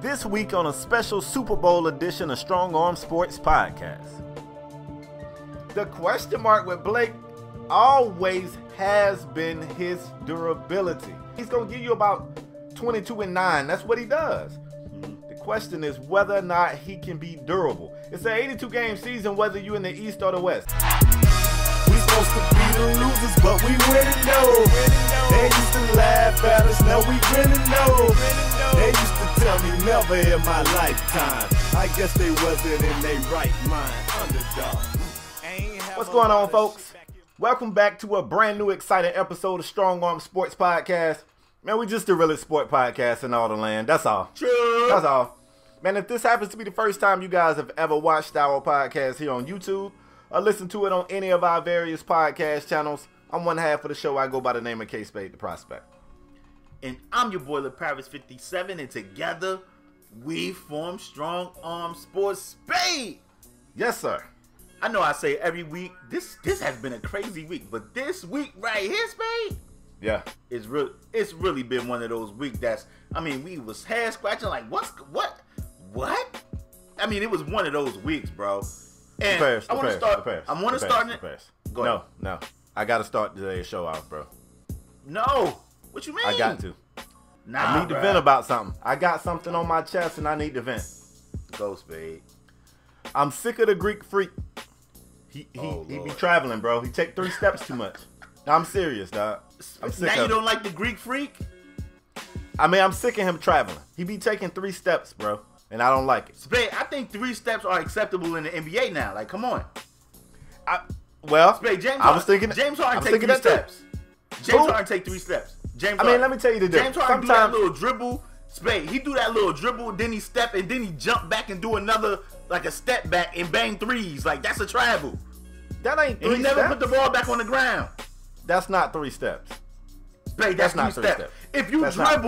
this week on a special Super Bowl edition of Strong Arm Sports Podcast. The question mark with Blake always has been his durability. He's going to give you about 22 and 9. That's what he does. The question is whether or not he can be durable. It's an 82 game season, whether you're in the East or the West. Supposed to be the losers, but we winning though. They used to laugh at us, now we winning though. They used to tell me never in my lifetime. I guess they wasn't in their right mind. Underdog. What's going on, folks? Welcome back to a brand new, exciting episode of Strong Arm Sports Podcast. Man, we just the realest sport podcast in all the land. That's all. True. That's all. Man, if this happens to be the first time you guys have ever watched our podcast here on YouTube or listened to it on any of our various podcast channels, I'm one half of the show. I go by the name of K Spade the Prospect. And I'm your boy, Paris 57, and together we form Strong Arm Sports Spade. Yes, sir. I know I say every week, this this has been a crazy week, but this week right here, Spade, Yeah. it's real it's really been one of those weeks that's I mean, we was head scratching like what's what? What? I mean, it was one of those weeks, bro. And Affairs, I want to start affairs, I want to start it. affairs. Go No, ahead. no. I got to start today's show off, bro. No. What you mean? I got to. Nah, I need to vent about something. I got something on my chest and I need to vent. Go, Spade. I'm sick of the Greek freak. He he, Oh, he be traveling, bro. He take three steps too much. I'm serious, dog. I'm sick Now you don't like the Greek freak? I mean, I'm sick of him traveling. He be taking three steps, bro, and I don't like it. Spade, I think three steps are acceptable in the NBA now. Like, come on. I, well, Spade, James I was Harden- thinking James Harden take three too. steps. James Who? Harden take three steps. James I mean, Harden. let me tell you the James difference. Harden do that little dribble. Spade, he do that little dribble, then he step, and then he jump back and do another, like a step back and bang threes. Like, that's a travel. That ain't And he never steps. put the ball back on the ground. That's not three steps. Spade, That's that's, not three three steps. steps. If you That's not.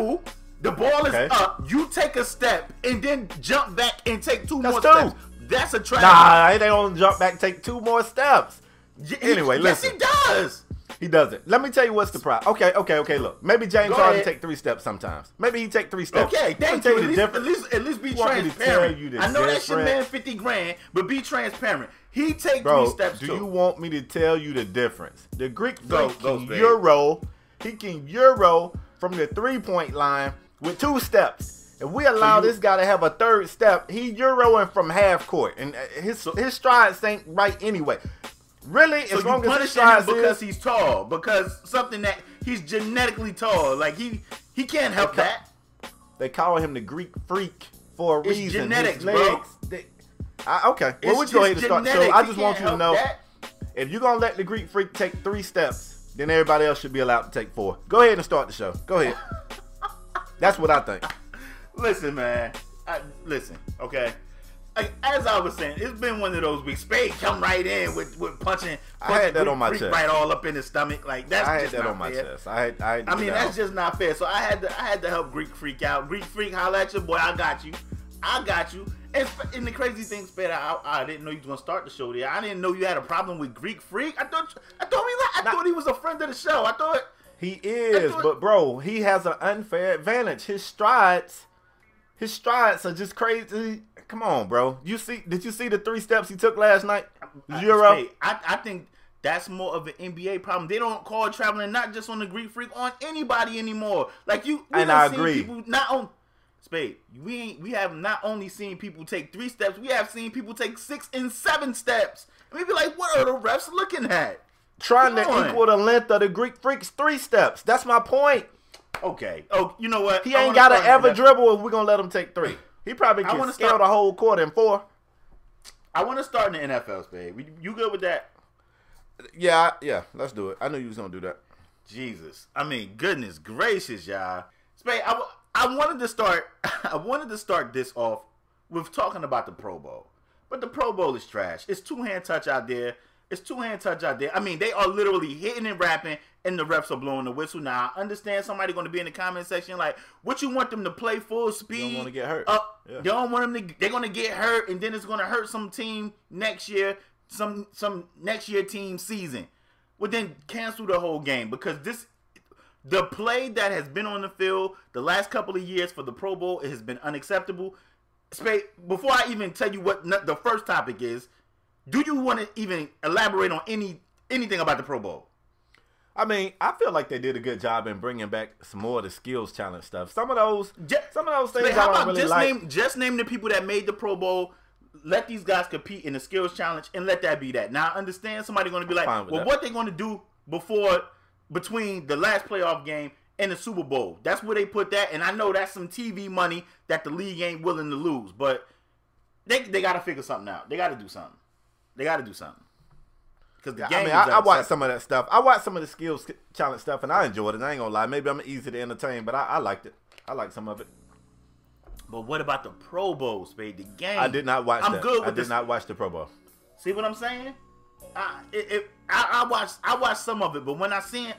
The ball is Okay. up, you take a step, and then jump back and take two That's more two. steps. That's a trap. Nah, they don't jump back, take two more steps. He- anyway, yes, listen. he does. He doesn't. Let me tell you what's the problem. Okay, okay, okay. Look, maybe James Harden take three steps sometimes. Maybe he take three steps. Okay, thank tell you. At the least, at difference. least, at least be You want me to transparent. you I know your difference? man fifty grand, but be transparent. He take Bro, three steps do too. you want me to tell you the difference? The Greek Go, can euro. He can euro from the three point line with two steps. If we allow you- this guy to have a third step, he euroing from half court, and uh, his his strides ain't right anyway. Really, so as long as his him strides because is, he's tall, because something that he's genetically tall. Like he he can't help Okay. that. they call him the Greek freak for a It's reason. genetics, his legs, they- I, okay, well It's we go ahead and start So. I He just want you to know that. if you're gonna let the Greek freak take three steps, then everybody else should be allowed to take four. Go ahead and start the show. Go ahead. That's what I think. Listen, man. I, listen, okay. Like, as I was saying, it's been one of those weeks. Spade come right in with, with punching. I had that on my chest. Right all up in his stomach. Like that's I had just that not on my fair. chest. I had. I, had I mean, that's just not fair. So I had to, I had to help Greek Freak out. Greek Freak, holla at your boy. I got you. I got you. And, and the crazy thing, Spade, I, I didn't know you was gonna start the show there. I didn't know you had a problem with Greek Freak. I thought, I thought we, I thought he was a friend of the show. I thought. He is, but bro, he has an unfair advantage. His strides, his strides are just crazy. Come on, bro. You see? Did you see the three steps he took last night? I- I, I think that's more of an NBA problem. They don't call traveling not just on the Greek Freak, on anybody anymore. Like you, And I agree. People not on Spade. We we have not only seen people take three steps, we have seen people take six and seven steps. And we be like, what are the refs looking at? Trying to on. equal the length of the Greek freak's three steps. That's my point. Okay. Oh, you know what? He I ain't got to ever dribble if we're gonna let him take three. He probably I can scale start- the whole court in four. I want to start in the NFL, Spade. We- You good with that? Yeah, yeah. Let's do it. I knew you was gonna do that. Jesus. I mean, goodness gracious, y'all. Spade, I, I wanted to start I wanted to start this off with talking about the Pro Bowl. But the Pro Bowl is trash. It's two hand touch out there. It's two hand touch out there. I mean, they are literally hitting and rapping, and the refs are blowing the whistle. Now, I understand somebody going to be in the comment section like, "What you want them to play full speed? Don't wanna get hurt. Uh, Yeah. Don't want them to. They're going to get hurt, and then it's going to hurt some team next year. Some some next year team season. Well, then cancel the whole game because this The play that has been on the field the last couple of years for the Pro Bowl it has been unacceptable. Before I even tell you what the first topic is, do you want to even elaborate on any anything about the Pro Bowl? I mean, I feel like they did a good job in bringing back some more of the skills challenge stuff. Some of those, Ju- some of those things how about really just like. name just name the people that made the Pro Bowl? Let these guys compete in the skills challenge and let that be that. Now I understand somebody going to be like, well, that. what they going to do before between the last playoff game and the Super Bowl? That's where they put that, and I know that's some TV money that the league ain't willing to lose, but they they got to figure something out. They got to do something. They got to do something because the Yeah, game. I mean, I, I watched some of that stuff. I watched some of the skills challenge stuff, and I enjoyed it. I ain't gonna lie. Maybe I'm easy to entertain, but I, I liked it. I liked some of it. But what about the Pro Bowl, Spade? The game. I did not watch I'm that. good I did this. not watch the Pro Bowl. See what I'm saying? I, it, it, I, I watched I watched some of it, but when I seen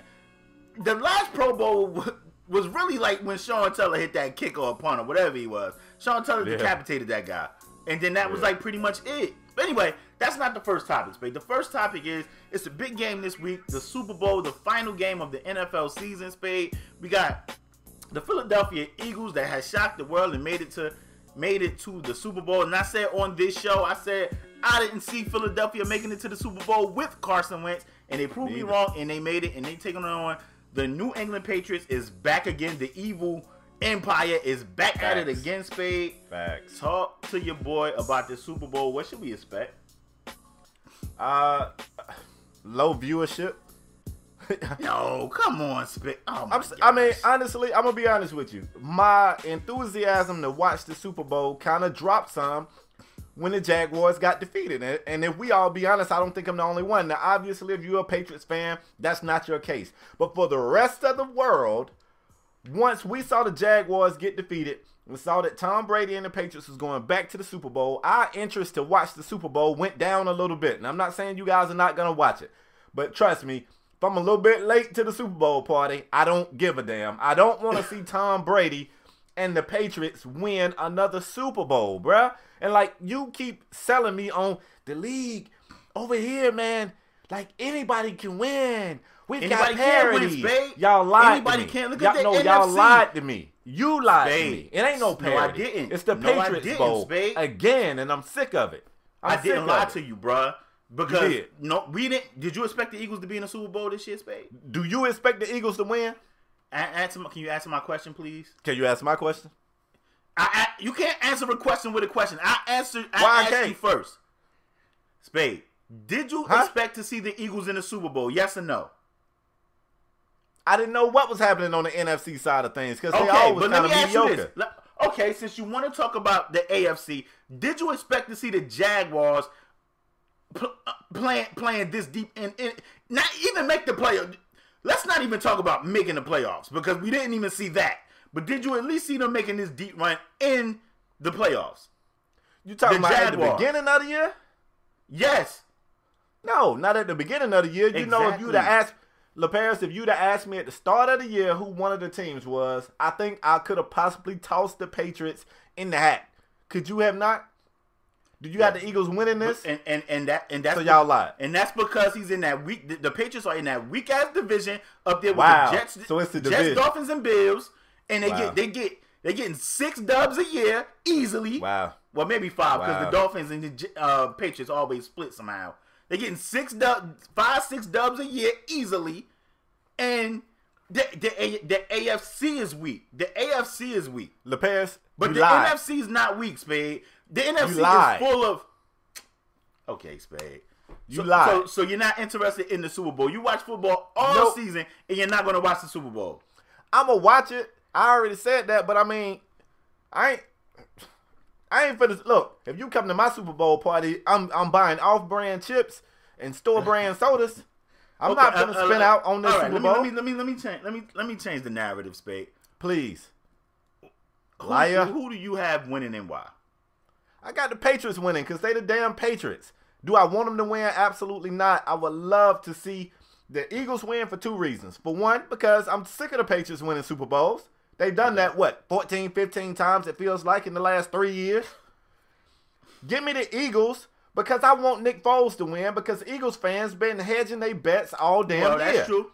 the last Pro Bowl w- was really like when Sean Teller hit that kick or punt or whatever he was. Sean Teller Yeah. decapitated that guy, and then that was like pretty much it. But anyway, that's not the first topic, Spade. The first topic is it's a big game this week, the Super Bowl, the final game of the NFL season, Spade. We got the Philadelphia Eagles that has shocked the world and made it to made it to the Super Bowl. And I said on this show, I said I didn't see Philadelphia making it to the Super Bowl with Carson Wentz, and they proved me wrong, and they made it, and they taking on the New England Patriots is back again. The evil empire is back at it again, Spade. Facts. Talk to your boy about the Super Bowl. What should we expect? Uh, low viewership. No, come on, Spade. Oh I mean, honestly, I'm gonna be honest with you. My enthusiasm to watch the Super Bowl kind of dropped some when the Jaguars got defeated. And, and if we all be honest, I don't think I'm the only one. Now, obviously, if you're a Patriots fan, that's not your case. But for the rest of the world, once we saw the Jaguars get defeated, we saw that Tom Brady and the Patriots was going back to the Super Bowl. Our interest to watch the Super Bowl went down a little bit. And I'm not saying you guys are not gonna watch it, but trust me, if I'm a little bit late to the Super Bowl party, I don't give a damn. I don't want to see Tom Brady and the Patriots win another Super Bowl, bruh. And like you keep selling me on the league over here, man. Like anybody can win. We've Anybody got can win, parity. Y'all lied Anybody to me. can. Look y'all, at the no, y'all lied to me. You lied Spade. to me. It ain't no No, I didn't. It's the No, I Patriots Bowl Spade. again, and I'm sick of it. I'm I didn't lie to you, bruh. Because did. no, we didn't. Did you expect the Eagles to be in the Super Bowl this year, Spade? Do you expect the Eagles to win? A- answer. Can you answer my question, please? Can you answer my question? I, I you can't answer a question with a question. I answered. I Why asked you first. Spade, did you Huh? expect to see the Eagles in the Super Bowl? Yes or no? I didn't know what was happening on the NFC side of things because they always kind of mediocre. this. Okay, since you want to talk about the AFC, did you expect to see the Jaguars pl- uh, playing playing this deep in, in not even make the play? Let's not even talk about making the playoffs because we didn't even see that. But did you at least see them making this deep run in the playoffs? You talking the about at the Jaguars. beginning of the year? Yes. No, not at the beginning of the year. You know, if you'd have asked LeParis, if you'd have asked me at the start of the year who one of the teams was, I think I could have possibly tossed the Patriots in the hat. Could you have not? Did you have the Eagles winning this? And and and that and that's So y'all lied. And that's because he's in that weak. The, the Patriots are in that weak ass division up there with Wow. the Jets. So it's the Jets, division. Dolphins, and Bills, and they Wow. get they get they getting six dubs a year easily. Wow. Well, maybe five because Wow. the Dolphins and the uh, Patriots always split somehow. They're getting six dubs, five six dubs a year easily, and the the, the AFC is weak. The AFC is weak. LeParis, But the lied. NFC is not weak, Spade. The NFC lied. is full of. Okay, Spade. You so, lied. So, so you're not interested in the Super Bowl. You watch football all Nope. season, and you're not going to watch the Super Bowl. I'm gonna watch it. I already said that, but I mean, I ain't. I ain't finna look. If you come to my Super Bowl party, I'm I'm buying off-brand chips and store-brand sodas. I'm not gonna uh, uh, spin out on this right, Super let me, Bowl. Let me let me let me change let me let me change the narrative, Spade. Please, Who, Liar. Who do you have winning and why? I got the Patriots winning because they the damn Patriots. Do I want them to win? Absolutely not. I would love to see the Eagles win for two reasons. For one, because I'm sick of the Patriots winning Super Bowls. They've done that, what, 14, 15 times it feels like in the last three years? Give me the Eagles because I want Nick Foles to win because Eagles fans been hedging their bets all damn well, year. that's true.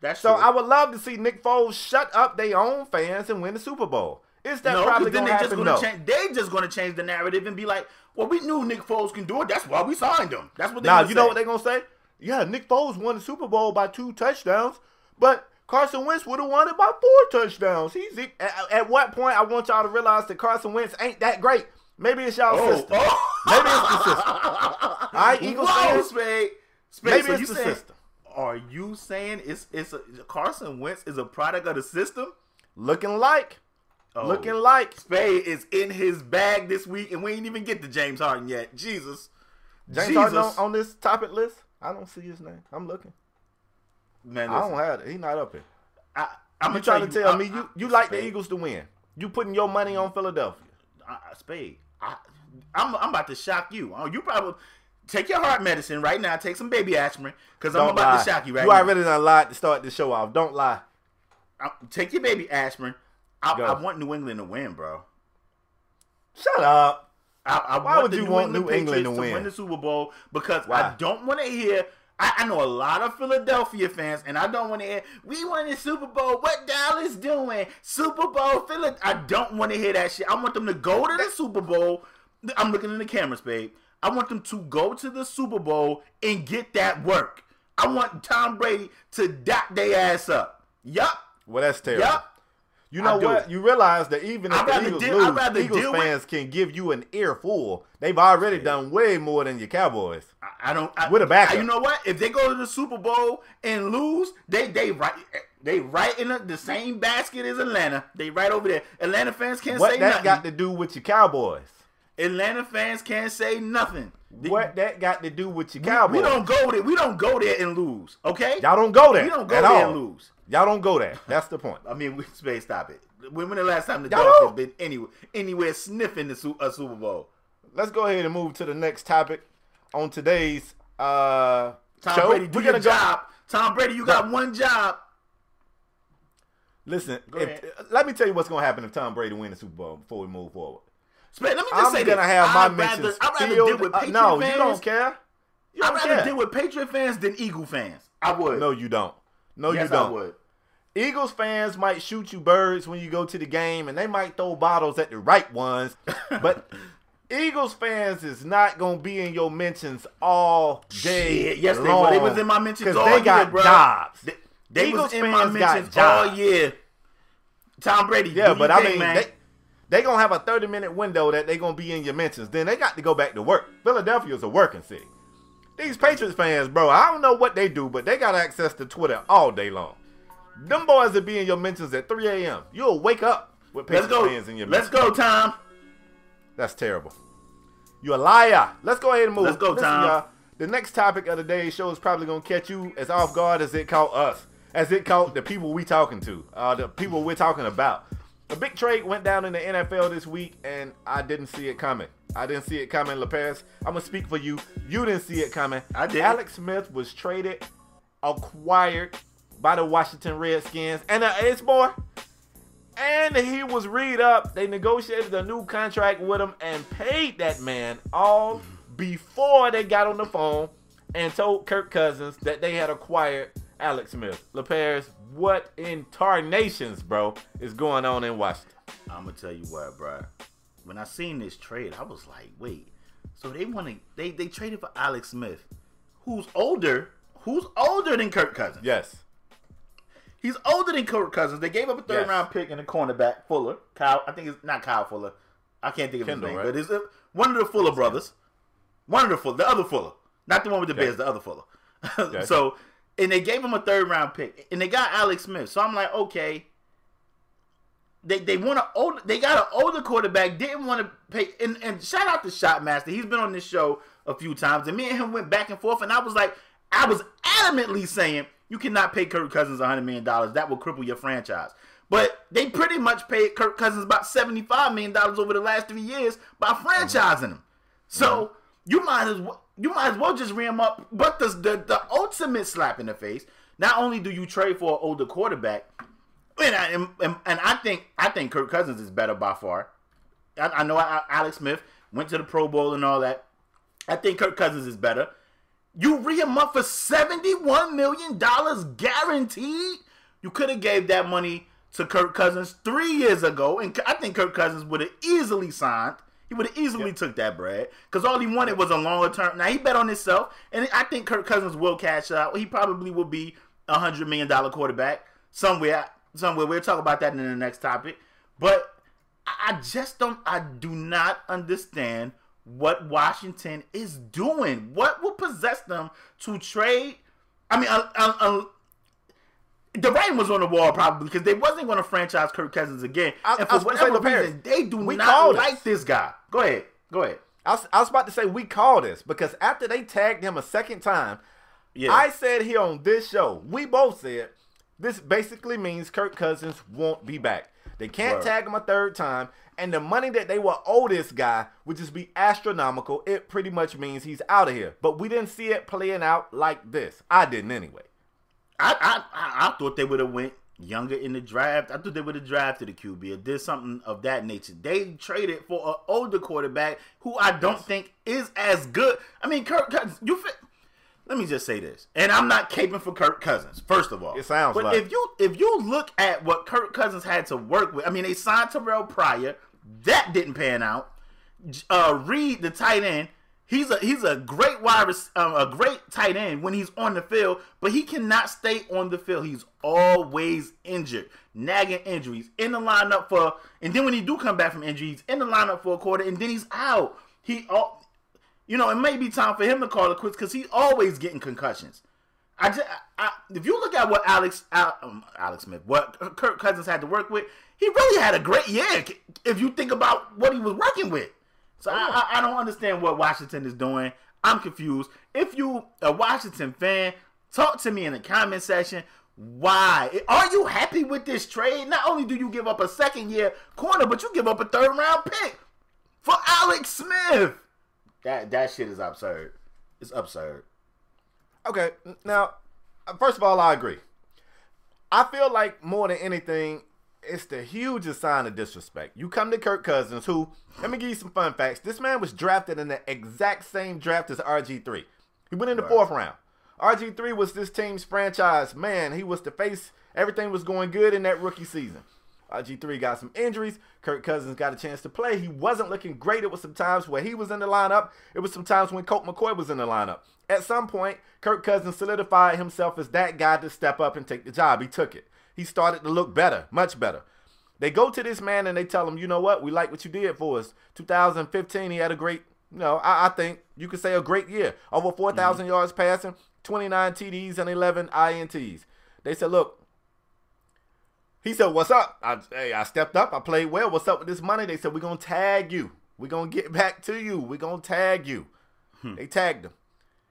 That's so true. I would love to see Nick Foles shut up their own fans and win the Super Bowl. Is that no, probably then they just gonna No. change. They just gonna change the narrative and be like, "Well, we knew Nick Foles can do it. That's why we signed him." That's what they. Now gonna you know what they're gonna say? Yeah, Nick Foles won the Super Bowl by two touchdowns, but Carson Wentz would have won it by four touchdowns. He's at, at what point I want y'all to realize that Carson Wentz ain't that great. Maybe it's y'all Oh, system. oh. Maybe it's the system. All right, Eagles fans. Spade. Spade, Maybe so it's the saying- system. Are you saying it's it's a, Carson Wentz is a product of the system? Looking like, Oh. looking like. Spade is in his bag this week, and we ain't even get to James Harden yet. Jesus, James Jesus, Harden on, on this topic list. I don't see his name. I'm looking. Man, I don't have it. He's not up here. I, I'm You trying to tell I- me you, I- you like the Eagles to win? You putting your money on Philadelphia? I, Spade, I, I'm I'm about to shock you. Oh, you probably take your heart medicine right now. Take some baby aspirin because I'm about lie. to shock you right you now. already done lied to start the show off. Don't lie. I- take your baby aspirin. I, I want New England to win, bro. Shut up. I, I Why want would you New want England New England to win? the Super Bowl because Why? I don't want to hear. I, I know a lot of Philadelphia fans, and I don't want to hear we won the Super Bowl. What Dallas doing? Super Bowl, Philly. I don't want to hear that shit. I want them to go to the Super Bowl. I'm looking in the cameras, babe. I want them to go to the Super Bowl and get that work. I want Tom Brady to dot their ass up. Yup. Well, that's terrible. Yup. You know what? You realize that even if I'd the Eagles deal- lose, Eagles deal with- fans can give you an earful. They've already done way more than your Cowboys. I- I don't. I, With a backup. You know what? If they go to the Super Bowl and lose, they they right they right in the, the same basket as Atlanta. They right over there. Atlanta fans can't What say that got to do with your Cowboys? Atlanta fans can't say nothing. What that got to do with your we, Cowboys? we don't go there. We don't go there and lose. Okay. Y'all don't go there. We don't go there all. and lose. Y'all don't go there. That's the point. I mean, we space stop it. When, when the last time the Y'all Dolphins don't. been anywhere anywhere sniffing the Su- a Super Bowl? Let's go ahead and move to the next topic on today's uh, Tom show. Brady, do We're your gonna go- job. Tom Brady, you got one job. Listen, if, let me tell you what's going to happen if Tom Brady wins the Super Bowl before we move forward. Let me just I'm say gonna this. have my I'd rather, mentions I'd rather deal with uh, Patriot no, fans. you don't care. You I'd don't rather care. deal with Patriot fans than Eagle fans. I would. no, you don't. No, yes, you don't. I would. Eagles fans might shoot you birds when you go to the game, and they might throw bottles at the right ones. But Eagles fans is not gonna be in your mentions all day. Shit, yes, they long were. They was in my mentions all they year, got bro. jobs. They, they Eagles was in my mentions all year. Tom Brady, Yeah, but I mean, man. they they gonna have a thirty minute window that they gonna be in your mentions. Then they got to go back to work. Philadelphia's a working city. These Patriots fans, bro, I don't know what they do, but they got access to Twitter all day long. Them boys will be in your mentions at 3 a.m. You'll wake up with Let's Patriots go. fans in your Let's mentions. go, Tom. That's terrible. You a liar. Let's go ahead and move. Let's go, Listen, Tom. the next topic of the day show is probably gonna catch you as off guard as it caught us, as it caught the people we talking to, uh, the people we're talking about. A big trade went down in the NFL this week, and I didn't see it coming. I didn't see it coming, LaPaz. I'm gonna speak for you. You didn't see it coming. I did. Alex Smith was traded, acquired by the Washington Redskins, and uh, it's more. And he was read up. They negotiated a new contract with him and paid that man all before they got on the phone and told Kirk Cousins that they had acquired Alex Smith. LeParis, what in tarnations, bro, is going on in Washington? I'm gonna tell you what, bro. When I seen this trade, I was like, wait. So they want to they they traded for Alex Smith, who's older, who's older than Kirk Cousins. Yes. He's older than Kirk Cousins. They gave up a third Yes. round pick and a cornerback, Fuller. Kyle, I think it's not Kyle Fuller. I can't think of Kendall, his name, right? but it's uh, one of the Fuller brothers. One of the Fuller, the other Fuller, not the one with the Okay. Bears, the other Fuller. Okay. So, and they gave him a third round pick, and they got Alex Smith. So I'm like, okay. They, they want to they got an older quarterback. Didn't want to pay and, and shout out to Shotmaster. He's been on this show a few times. And me and him went back and forth. And I was like I was adamantly saying you cannot pay Kirk Cousins $100 million that will cripple your franchise. But they pretty much paid Kirk Cousins about $75 million over the last three years by franchising him. So you might as well you might as well just ram up but the, the the ultimate slap in the face not only do you trade for an older quarterback and I, and, and, I think I think Kirk Cousins is better by far. I, I know I, Alex Smith went to the Pro Bowl and all that. I think Kirk Cousins is better. You re him up for $71 million guaranteed? You could have gave that money to Kirk Cousins three years ago, and I think Kirk Cousins would have easily signed. He would have easily yep. took that bread because all he wanted was a longer term. Now he bet on himself, and I think Kirk Cousins will cash out. He probably will be a hundred million dollar quarterback somewhere. Somewhere we'll talk about that in the next topic. But I just don't. I do not understand what Washington is doing. What will possess them to trade? I mean, uh, uh, the writing was on the wall probably because they wasn't going to franchise Kirk Cousins again. I, and for whatever reason, they do we not like this. this guy. Go ahead. Go ahead. I was, I was about to say we call this because after they tagged him a second time, yeah. I said here on this show, we both said this basically means Kirk Cousins won't be back. They can't tag him a third time, and the money that they will owe this guy would just be astronomical. It pretty much means he's out of here. But we didn't see it playing out like this. I didn't anyway. I I, I thought they would have went younger in the draft. I thought they would have drafted a QB or did something of that nature. They traded for an older quarterback who I don't think is as good. I mean, Kirk Cousins, you fit. Let me just say this, and I'm not caping for Kirk Cousins. First of all, it sounds. But like. if you if you look at what Kirk Cousins had to work with, I mean, they signed Terrelle Pryor, that didn't pan out. Uh, Reed, the tight end, He's a he's a great wide um, a great tight end when he's on the field, but he cannot stay on the field. He's always injured, nagging injuries in the lineup for, and then when he do come back from injuries, in the lineup for a quarter, and then he's out. He, you know, it may be time for him to call it quits because he's always getting concussions. I just, I, if you look at what Alex um, Alex Smith, what Kirk Cousins had to work with, he really had a great year. If you think about what he was working with. So I, I, don't understand what Washington is doing. I'm confused. If you a Washington fan, talk to me in the comment section. Why are you happy with this trade? Not only do you give up a second year corner, but you give up a third round pick for Alex Smith. That that shit is absurd. It's absurd. Okay, now uh, first of all, I agree. I feel like more than anything, it's the hugest sign of disrespect. You come to Kirk Cousins, who, let me give you some fun facts. This man was drafted in the exact same draft as RG3. He went in the right. fourth round. RG3 was this team's franchise man. He was the face. Everything was going good in that rookie season. RG3 got some injuries. Kirk Cousins got a chance to play. He wasn't looking great. It was some times where he was in the lineup. It was some times when Colt McCoy was in the lineup. At some point, Kirk Cousins solidified himself as that guy to step up and take the job. He took it he started to look better, much better. They go to this man and they tell him, you know what, we like what you did for us. 2015, he had a great, you know, I, I think you could say a great year. Over 4,000 mm-hmm. yards passing, 29 TDs and 11 INTs. They said, look, he said, what's up? I, hey, I stepped up. I played well. What's up with this money? They said, we're going to tag you. We're going to get back to you. We're going to tag you. Hmm. They tagged him.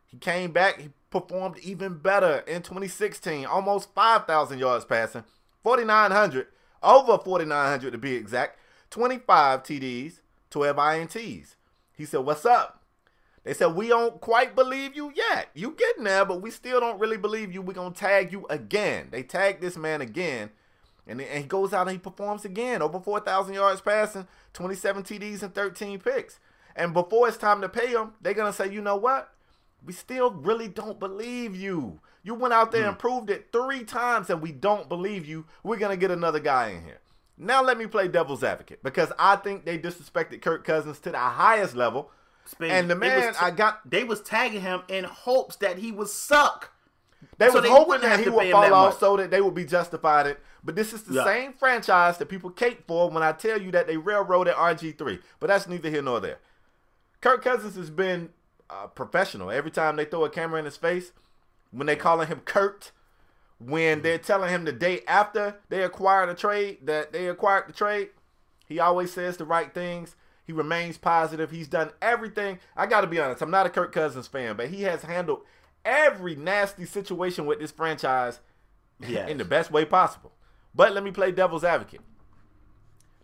He came back. He performed even better in 2016, almost 5,000 yards passing, 4,900, over 4,900 to be exact, 25 TDs, 12 INTs. He said, What's up? They said, We don't quite believe you yet. You getting there, but we still don't really believe you. We're going to tag you again. They tagged this man again. And, and he goes out and he performs again. Over 4,000 yards passing, 27 TDs, and 13 picks. And before it's time to pay him, they're going to say, you know what? We still really don't believe you. You went out there and hmm. proved it three times, and we don't believe you. We're gonna get another guy in here. Now let me play devil's advocate because I think they disrespected Kirk Cousins to the highest level. And the man t- I got they was tagging him in hopes that he would suck. They so was they hoping that he would fall off so that they would be justified it. But this is the yeah. same franchise that people cape for when I tell you that they railroaded RG3. But that's neither here nor there. Kirk Cousins has been uh, professional. Every time they throw a camera in his face, when they calling him Kurt, when they're telling him the day after they acquired a trade that they acquired the trade, he always says the right things. He remains positive. He's done everything. I got to be honest. I'm not a Kirk Cousins fan, but he has handled every nasty situation with this franchise yes. in the best way possible. But let me play devil's advocate.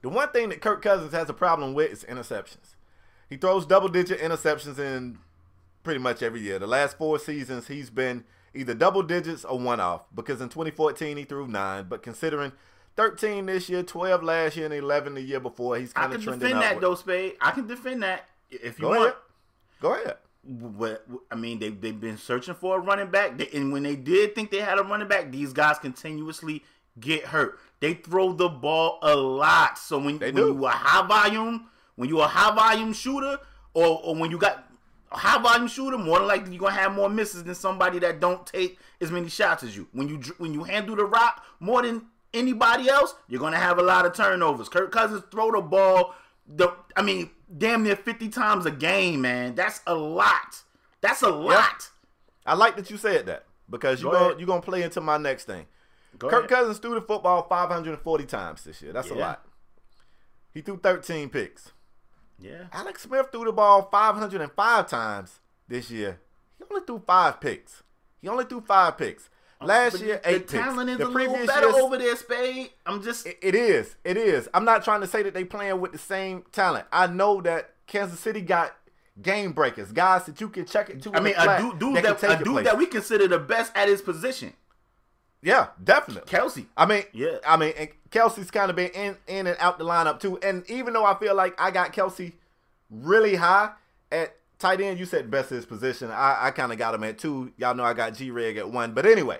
The one thing that Kirk Cousins has a problem with is interceptions. He throws double digit interceptions in pretty much every year. The last four seasons, he's been either double digits or one off because in 2014 he threw nine, but considering 13 this year, 12 last year, and 11 the year before, he's kind of trending I can defend that, though, Spade. I can defend that if you Go want. Ahead. Go ahead. what I mean, they they've been searching for a running back, they, and when they did think they had a running back, these guys continuously get hurt. They throw the ball a lot. So when, when you a high volume, when you a high volume shooter, or, or when you got high volume shooter, more than likely you're gonna have more misses than somebody that don't take as many shots as you. When you when you handle the rock more than anybody else, you're gonna have a lot of turnovers. Kirk Cousins throw the ball. The I mean, damn near 50 times a game, man. That's a lot. That's a lot. I like that you said that because you Go gonna ahead. you gonna play into my next thing. Go Kirk ahead. Cousins threw the football 540 times this year. That's a lot. He threw 13 picks. Yeah. Alex Smith threw the ball 505 times this year. He only threw five picks. He only threw five picks. Oh, Last But year, the eight talent picks. is The a little better years- over there, Spade. I'm just It- it is. It is. I'm not trying to say that they playing with the same talent. I know that Kansas City got game breakers, guys that you can check it to. I mean, a dude, dude that that, a dude place. that we consider the best at his position, yeah, definitely. Kelce. I mean, Yeah. I mean, and Kelce's kind of been in in and out the lineup too. And even though I feel like I got Kelce really high at tight end, you said best of his position. I, I kind of got him at two. Y'all know I got G Reg at one. But anyway,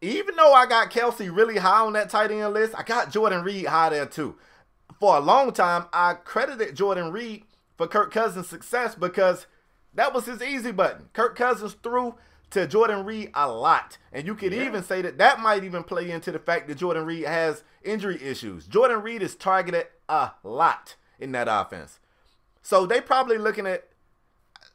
even though I got Kelce really high on that tight end list, I got Jordan Reed high there too. For a long time, I credited Jordan Reed for Kirk Cousins' success because that was his easy button. Kirk Cousins threw to Jordan Reed a lot. And you could Yeah. even say that that might even play into the fact that Jordan Reed has injury issues. Jordan Reed is targeted a lot in that offense. So they probably looking at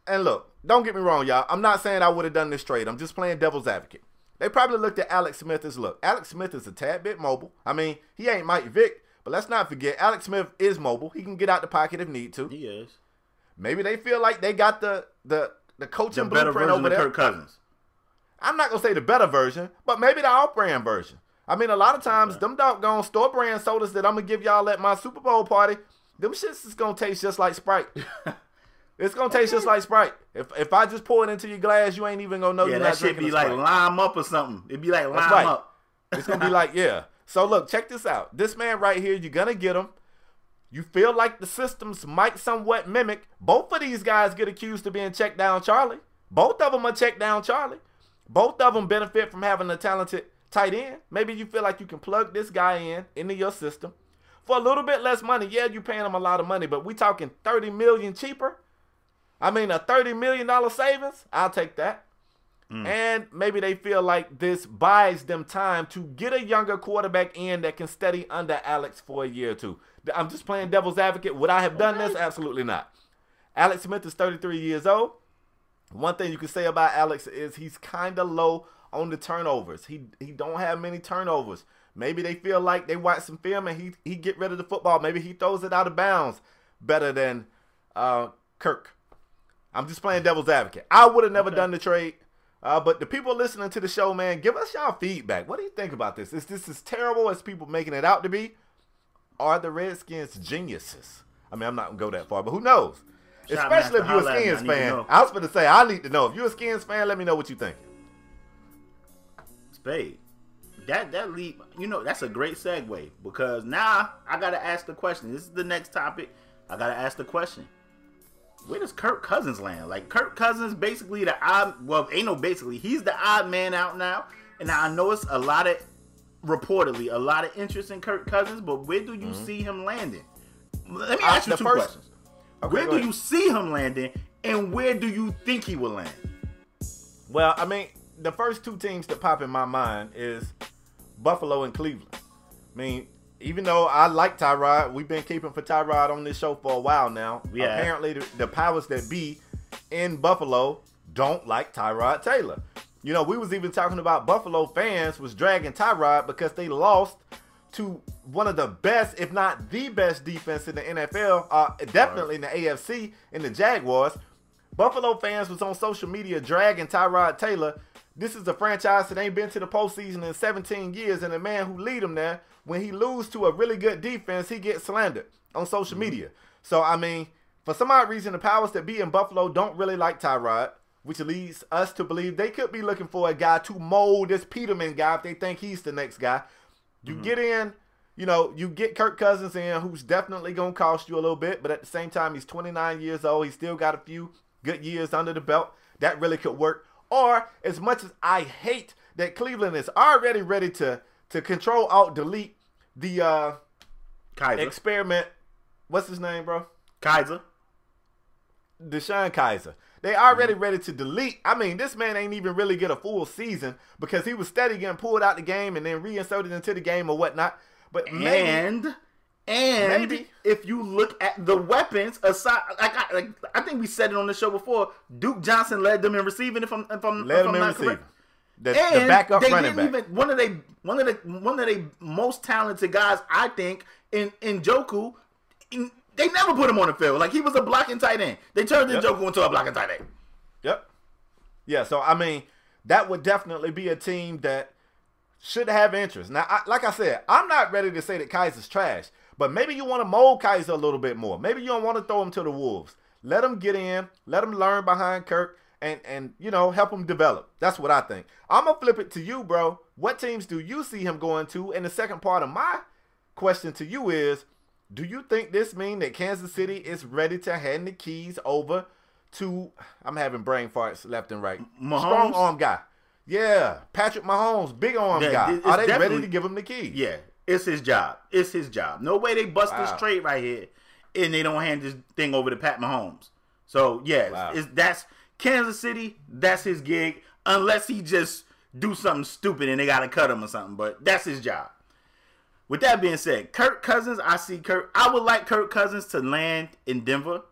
and look, don't get me wrong, y'all. I'm not saying I would have done this trade. I'm just playing devil's advocate. They probably looked at Alex Smith as look. Alex Smith is a tad bit mobile. I mean, he ain't Mike Vick, but let's not forget Alex Smith is mobile. He can get out the pocket if need to. He is Maybe they feel like they got the the the the coaching better blueprint over there. Kirk Cousins. I'm not gonna say the better version, but maybe the off-brand version. I mean, a lot of times them doggone store brand sodas that I'm gonna give y'all at my Super Bowl party, them shits is gonna taste just like Sprite. it's gonna taste just like Sprite. If if I just pour it into your glass, you ain't even gonna know Yeah, that should be like lime up or something. It'd be like lime right. up. It's gonna be like, yeah. So look, check this out. This man right here, you're gonna get him. You feel like the systems might somewhat mimic. Both of these guys get accused of being checked down Charlie. Both of them are checked down Charlie. Both of them benefit from having a talented tight end. Maybe you feel like you can plug this guy in into your system for a little bit less money. Yeah, you're paying him a lot of money, but we talking 30 million cheaper. I mean, a 30 million dollar savings. I'll take that. Mm. And maybe they feel like this buys them time to get a younger quarterback in that can study under Alex for a year or two. I'm just playing devil's advocate. Would I have done this? Absolutely not. Alex Smith is 33 years old. One thing you can say about Alex is he's kind of low on the turnovers. He he don't have many turnovers. Maybe they feel like they watch some film and he he get rid of the football. Maybe he throws it out of bounds better than uh, Kirk. I'm just playing devil's advocate. I would have never done the trade. Uh, but the people listening to the show, man, give us y'all feedback. What do you think about this? Is this as terrible as people making it out to be? Are the Redskins geniuses? I mean, I'm not gonna go that far, but who knows? Shot Especially master, if you're a at me. Skins fan. know. I was gonna say I need to know. If you're a Skins fan, let me know what you think. Spade. That that leap, you know, that's a great segue because now I gotta ask the question. This is the next topic. I gotta ask the question. Where does Kirk Cousins land? Like Kirk Cousins, basically the odd. Well, ain't no basically. He's the odd man out now, and I know it's a lot of, reportedly, a lot of interest in Kirk Cousins. But where do you see him landing? Let me Uh, ask you the two first- questions. Okay, where do ahead. you see him landing, and where do you think he will land? Well, I mean, the first two teams that pop in my mind is Buffalo and Cleveland. I mean, even though I like Tyrod, we've been keeping for Tyrod on this show for a while now. Yeah. Apparently, the, the powers that be in Buffalo don't like Tyrod Taylor. You know, we was even talking about Buffalo fans was dragging Tyrod because they lost to one of the best, if not the best defense in the NFL, uh, definitely in the AFC, in the Jaguars. Buffalo fans was on social media dragging Tyrod Taylor. This is a franchise that ain't been to the postseason in 17 years, and the man who lead them there, when he lose to a really good defense, he gets slandered on social media. So I mean, for some odd reason, the powers that be in Buffalo don't really like Tyrod, which leads us to believe they could be looking for a guy to mold this Peterman guy if they think he's the next guy. You get in, you know, you get Kirk Cousins in, who's definitely gonna cost you a little bit, but at the same time, he's 29 years old. He's still got a few good years under the belt, that really could work. Or as much as I hate that Cleveland is already ready to to control alt delete the uh Kizer. experiment. What's his name, bro? Kizer. DeShone Kizer. They already mm-hmm. ready to delete. I mean, this man ain't even really get a full season because he was steady getting pulled out the game and then reinserted into the game or whatnot. But maybe, And and Maybe. if you look at the weapons aside, like I, like I think we said it on the show before, Duke Johnson led them in receiving. If I'm if I'm, let if I'm in not receiving. correct. The, And the backup they running didn't back. even one of they one of the one of the most talented guys I think in in Njoku. In, they never put him on the field. Like he was a blocking tight end. They turned Yep. Njoku into a blocking tight end. Yep. Yeah, so I mean, that would definitely be a team that should have interest. Now, I, like I said, I'm not ready to say that Kizer's trash, but maybe you want to mold Kizer a little bit more. Maybe you don't want to throw him to the wolves. Let him get in, let him learn behind Kirk, and and you know help him develop. That's what I think. I'm gonna flip it to you, bro. What teams do you see him going to? And the second part of my question to you is, do you think this mean that Kansas City is ready to hand the keys over to? I'm having brain farts left and right. Mahomes? Strong arm guy. Yeah, Patrick Mahomes, big arm guy. Are they ready to give him the keys? Yeah, it's his job. It's his job. No way they bust this trade right here, and they don't hand this thing over to Pat Mahomes. So yeah, Wow. it's, that's Kansas City. That's his gig, unless he just do something stupid and they got to cut him or something. But that's his job. With that being said, Kirk Cousins, I see Kirk. I would like Kirk Cousins to land in Denver.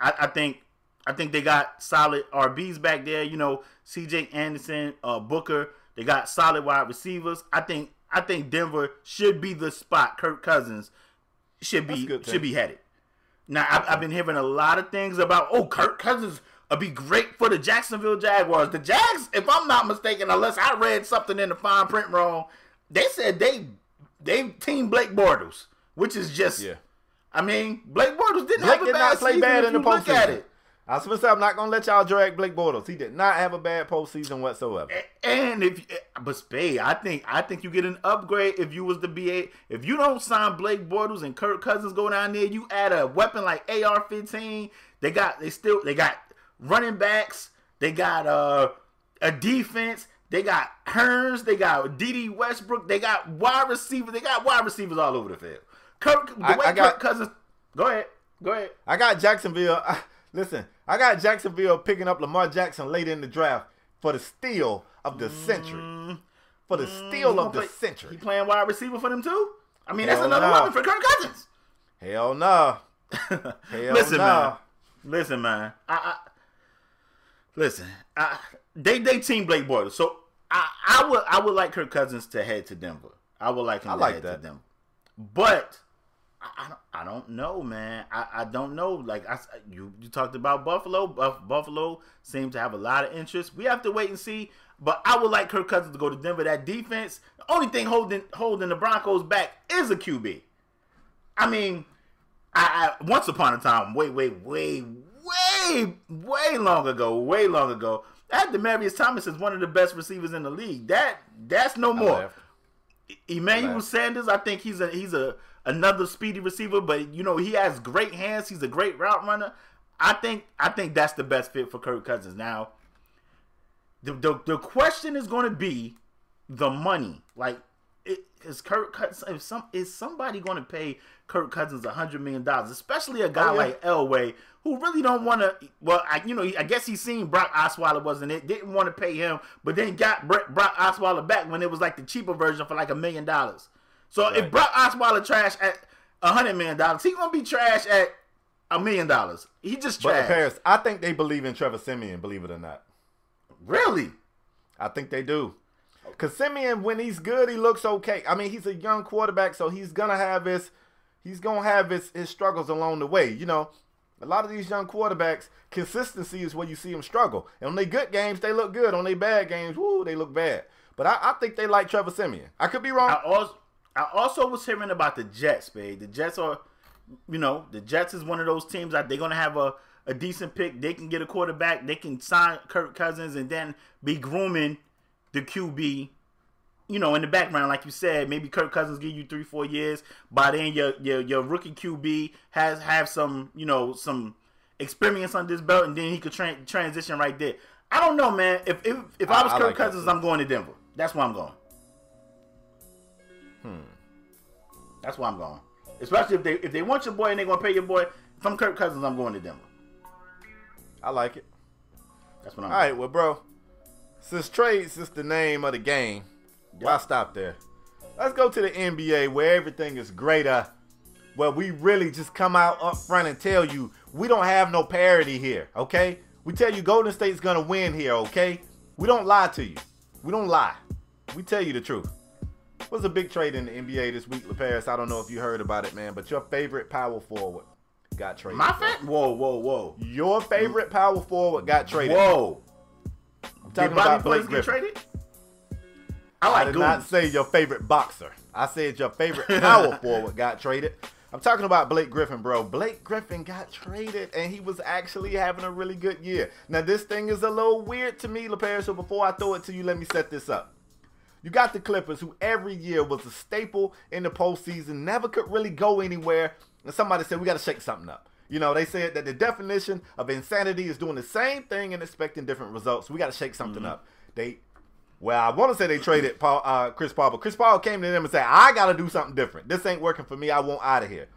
I, I think I think they got solid RBs back there. You know, C.J. Anderson, uh, Booker. They got solid wide receivers. I think I think Denver should be the spot. Kirk Cousins should be should be headed. Now I've, I've been hearing a lot of things about oh Kirk Cousins would be great for the Jacksonville Jaguars. The Jags, if I'm not mistaken, unless I read something in the fine print wrong, they said they they team Blake Bortles, which is just Yeah. I mean Blake Bortles didn't Blake have a did bad not play season bad in the you look at postseason. it. I was gonna say I'm not gonna let y'all drag Blake Bortles. He did not have a bad postseason whatsoever. And if but Spade, I think I think you get an upgrade if you was the BA. If you don't sign Blake Bortles and Kirk Cousins go down there, you add a weapon like AR-15. They got they still they got running backs. They got uh a defense. They got Hurns. They got Dede Westbrook. They got wide receivers. They got wide receivers all over the field. Kirk, the I- way I got- Kirk Cousins. Go ahead. Go ahead. I got Jacksonville. listen, I got Jacksonville picking up Lamar Jackson late in the draft for the steal of the century. Mm-hmm. For the mm-hmm. steal of the century. He playing wide receiver for them too. I mean, that's another no. weapon for Kirk Cousins. Hell no. Hell Listen, no. man. Listen, man. I, I listen. I, they they team Blake Bortles, so I, I would I would like Kirk Cousins to head to Denver. I would like him I to like head that. to Denver, but. I, I don't, I don't know, man. I, I don't know. Like I, you, you talked about Buffalo. Buff, Buffalo seemed to have a lot of interest. We have to wait and see. But I would like Kirk Cousins to go to Denver. That defense, the only thing holding holding the Broncos back is a QB. I mean, I, I once upon a time, way, way, way, way, way long ago, way long ago, I had Demaryius Thomas is one of the best receivers in the league. That that's no more. Emmanuel. Sanders, I think he's a he's a another speedy receiver, but you know he has great hands. He's a great route runner. I think I think that's the best fit for Kirk Cousins. Now, the the, the question is going to be the money. Like, is Kirk Cousins? If some is somebody going to pay Kirk Cousins a hundred million dollars, especially a guy Oh, yeah. like Elway who really don't want to? Well, I, you know, I guess he seen Brock Osweiler wasn't it? Didn't want to pay him, but then got Br- Brock Osweiler back when it was like the cheaper version for like a million dollars. So if Right. Brock Osweiler trash at a hundred million dollars, he gonna be trash at a million dollars. He just But trash. Paris, I think they believe in Trevor Siemian, believe it or not. really? I think they do. Cause Siemian, when he's good, he looks okay. I mean, he's a young quarterback, so he's gonna have his he's gonna have his, his struggles along the way. You know, a lot of these young quarterbacks, consistency is where you see them struggle. And on their good games, they look good. On their bad games, woo, they look bad. But I, I think they like Trevor Siemian. I could be wrong. I also I also was hearing about the Jets, babe. The Jets are, you know, the Jets is one of those teams that they're gonna have a, a decent pick. They can get a quarterback. They can sign Kirk Cousins and then be grooming the QB. You know, in the background, like you said, maybe Kirk Cousins give you three, four years. By then, your your your rookie QB has have some, you know, some experience on this belt, and then he could tra- transition right there. I don't know, man. If if, if I, I- was I Kirk like Cousins. I'm going to Denver. That's where I'm going. Hmm. That's where I'm going. Especially if they if they want your boy and they're gonna pay your boy. If I'm Kirk Cousins, I'm going to Denver. I like it. That's what I'm. All right, well, bro, since trades is the name of the game, why stop there? Let's go to the NBA where everything is greater, where we really just come out up front and tell you we don't have no parity here, okay? We tell you Golden State's gonna win here, okay? We don't lie to you. We don't lie. We tell you the truth. Was a big trade in the NBA this week, LaParis. I don't know if you heard about it, man, but your favorite power forward got traded. My bro. fan? Whoa, whoa, whoa, Your favorite power forward got traded. whoa! Did talking about Blake Portis get Griffin. traded? I I like did Goonies. not say your favorite boxer. I said your favorite power forward got traded. I'm talking about Blake Griffin, bro. Blake Griffin got traded, and he was actually having a really good year. Now, this thing is a little weird to me, LeParis, so before I throw it to you, let me set this up. You got the Clippers, who every year was a staple in the postseason, never could really go anywhere. And somebody said, we got to shake something up. You know, they said that the definition of insanity is doing the same thing and expecting different results. We got to shake something up. They well, I want to say they traded Paul, uh, Chris Paul, but Chris Paul came to them and said, "I got to do something different. This ain't working for me. I want out of here."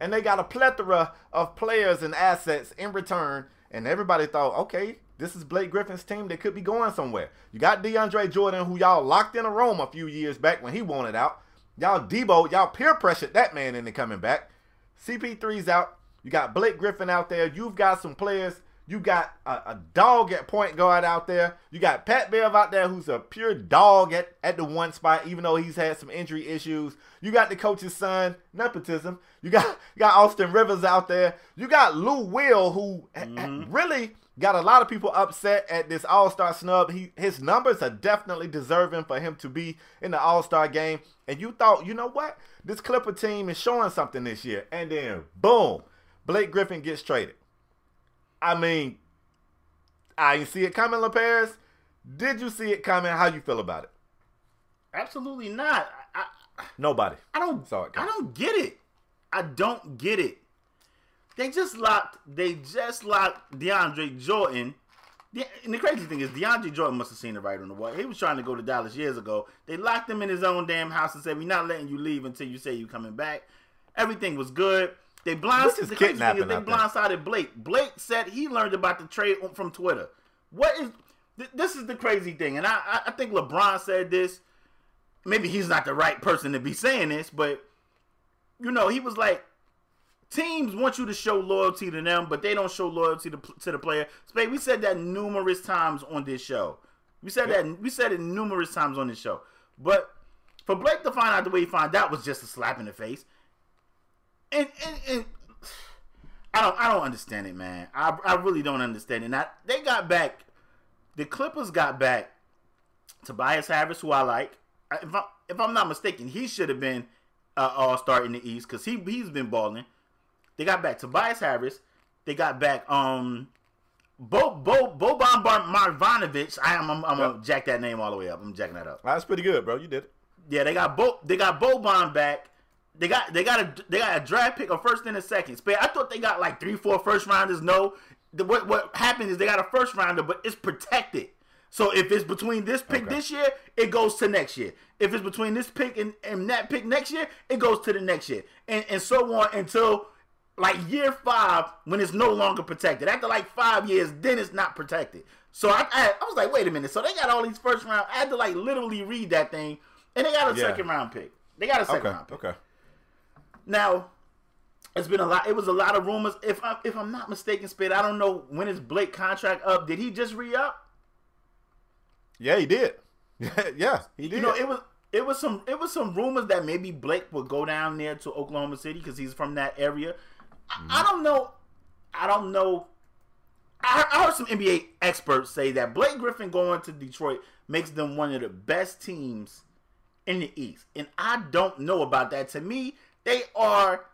And they got a plethora of players and assets in return, and everybody thought, "Okay, this is Blake Griffin's team. They could be going somewhere." You got DeAndre Jordan, who y'all locked in a room a few years back when he wanted out. Y'all Debo, y'all peer pressured that man into coming back. CP3's out. You got Blake Griffin out there. You've got some players. You got a, a dog at point guard out there. You got Pat Bev out there, who's a pure dog at, at the one spot, even though he's had some injury issues. You got the coach's son, nepotism. You got you got Austin Rivers out there. You got Lou Will, who ha- mm-hmm. really got a lot of people upset at this All Star snub. He his numbers are definitely deserving for him to be in the All Star game. And you thought, you know what? This Clipper team is showing something this year. And then boom, Blake Griffin gets traded. I mean, I didn't see it coming, LaParis. Did you see it coming? How you feel about it? Absolutely not. I, I, Nobody. I don't. Saw it I don't get it. I don't get it. They just locked. They just locked DeAndre Jordan. And the crazy thing is, DeAndre Jordan must have seen it right on the wall. He was trying to go to Dallas years ago. They locked him in his own damn house and said, "We're not letting you leave until you say you're coming back." Everything was good. They blind. This is the crazy thing is they blindsided Blake. Blake said he learned about the trade from Twitter. What is? th- This is the crazy thing, and I, I- think LeBron said this maybe he's not the right person to be saying this, but you know, he was like, teams want you to show loyalty to them, but they don't show loyalty to, to the player. Spade, we said that numerous times on this show. We said that we said it numerous times on this show. But for Blake to find out the way he found out was just a slap in the face. And and, and I don't I don't understand it, man. I I really don't understand it. Now they got back the Clippers got back Tobias Harris, who I like. If, I, if I'm not mistaken, he should have been uh, All Star in the East because he he's been balling. They got back Tobias Harris. They got back um Bo Bo Boban Bar- Marvanovic. I am I'm, I'm gonna jack that name all the way up. I'm jacking that up. That's pretty good, bro. You did it. Yeah, they got Bo they got Boban back. They got they got a they got a draft pick, a first and a second. Spade, I thought they got like three, four first rounders. No, the, what what happened is they got a first rounder, but it's protected. So if it's between this pick Okay. this year, it goes to next year. If it's between this pick and, and that pick next year, it goes to the next year, and and so on until like year five when it's no longer protected. After like five years, then it's not protected. So I, I, I was like, wait a minute. So they got all these first round. I had to like literally read that thing, and they got a Yeah. second round pick. They got a second Okay. round pick. Okay. Now, it's been a lot. It was a lot of rumors. If I, if I'm not mistaken, Spit, I don't know when is Blake contract up. Did he just re up? Yeah, he did. yeah, he did. You know, it was it was some it was some rumors that maybe Blake would go down there to Oklahoma City because he's from that area. I, I mm-hmm. don't know. I don't know. I, I heard some NBA experts say that Blake Griffin going to Detroit makes them one of the best teams in the East, and I don't know about that. To me, they are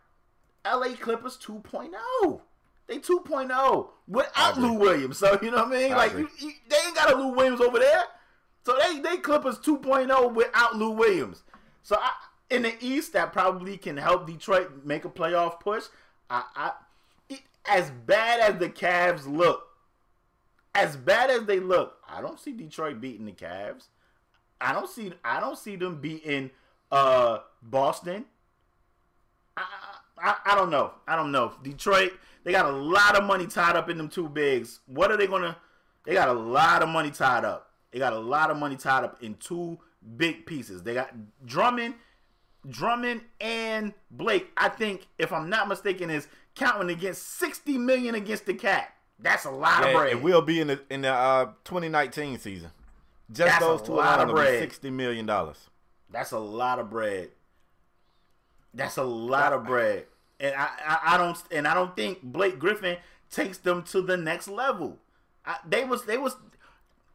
LA Clippers 2.0. They 2.0 without. Lou Williams. So you know what I mean? I like you, you, they ain't got a Lou Williams over there. So they they Clippers 2.0 without Lou Williams. So I, in the East, that probably can help Detroit make a playoff push. I, I it, as bad as the Cavs look, as bad as they look, I don't see Detroit beating the Cavs. I don't see I don't see them beating uh Boston. I, I I don't know. I don't know. Detroit, they got a lot of money tied up in them two bigs. What are they gonna? They got a lot of money tied up. They got a lot of money tied up in two big pieces. They got Drummond, Drummond and Blake. I think, if I'm not mistaken, is counting against 60 million against the Cat. That's a lot Yeah, of bread. it will be in the in the uh, 2019 season. Just That's those two lot alone of bread. 60 million dollars. That's a lot of bread. That's a lot of bread, and I, I, I don't and I don't think Blake Griffin takes them to the next level. I, they was they was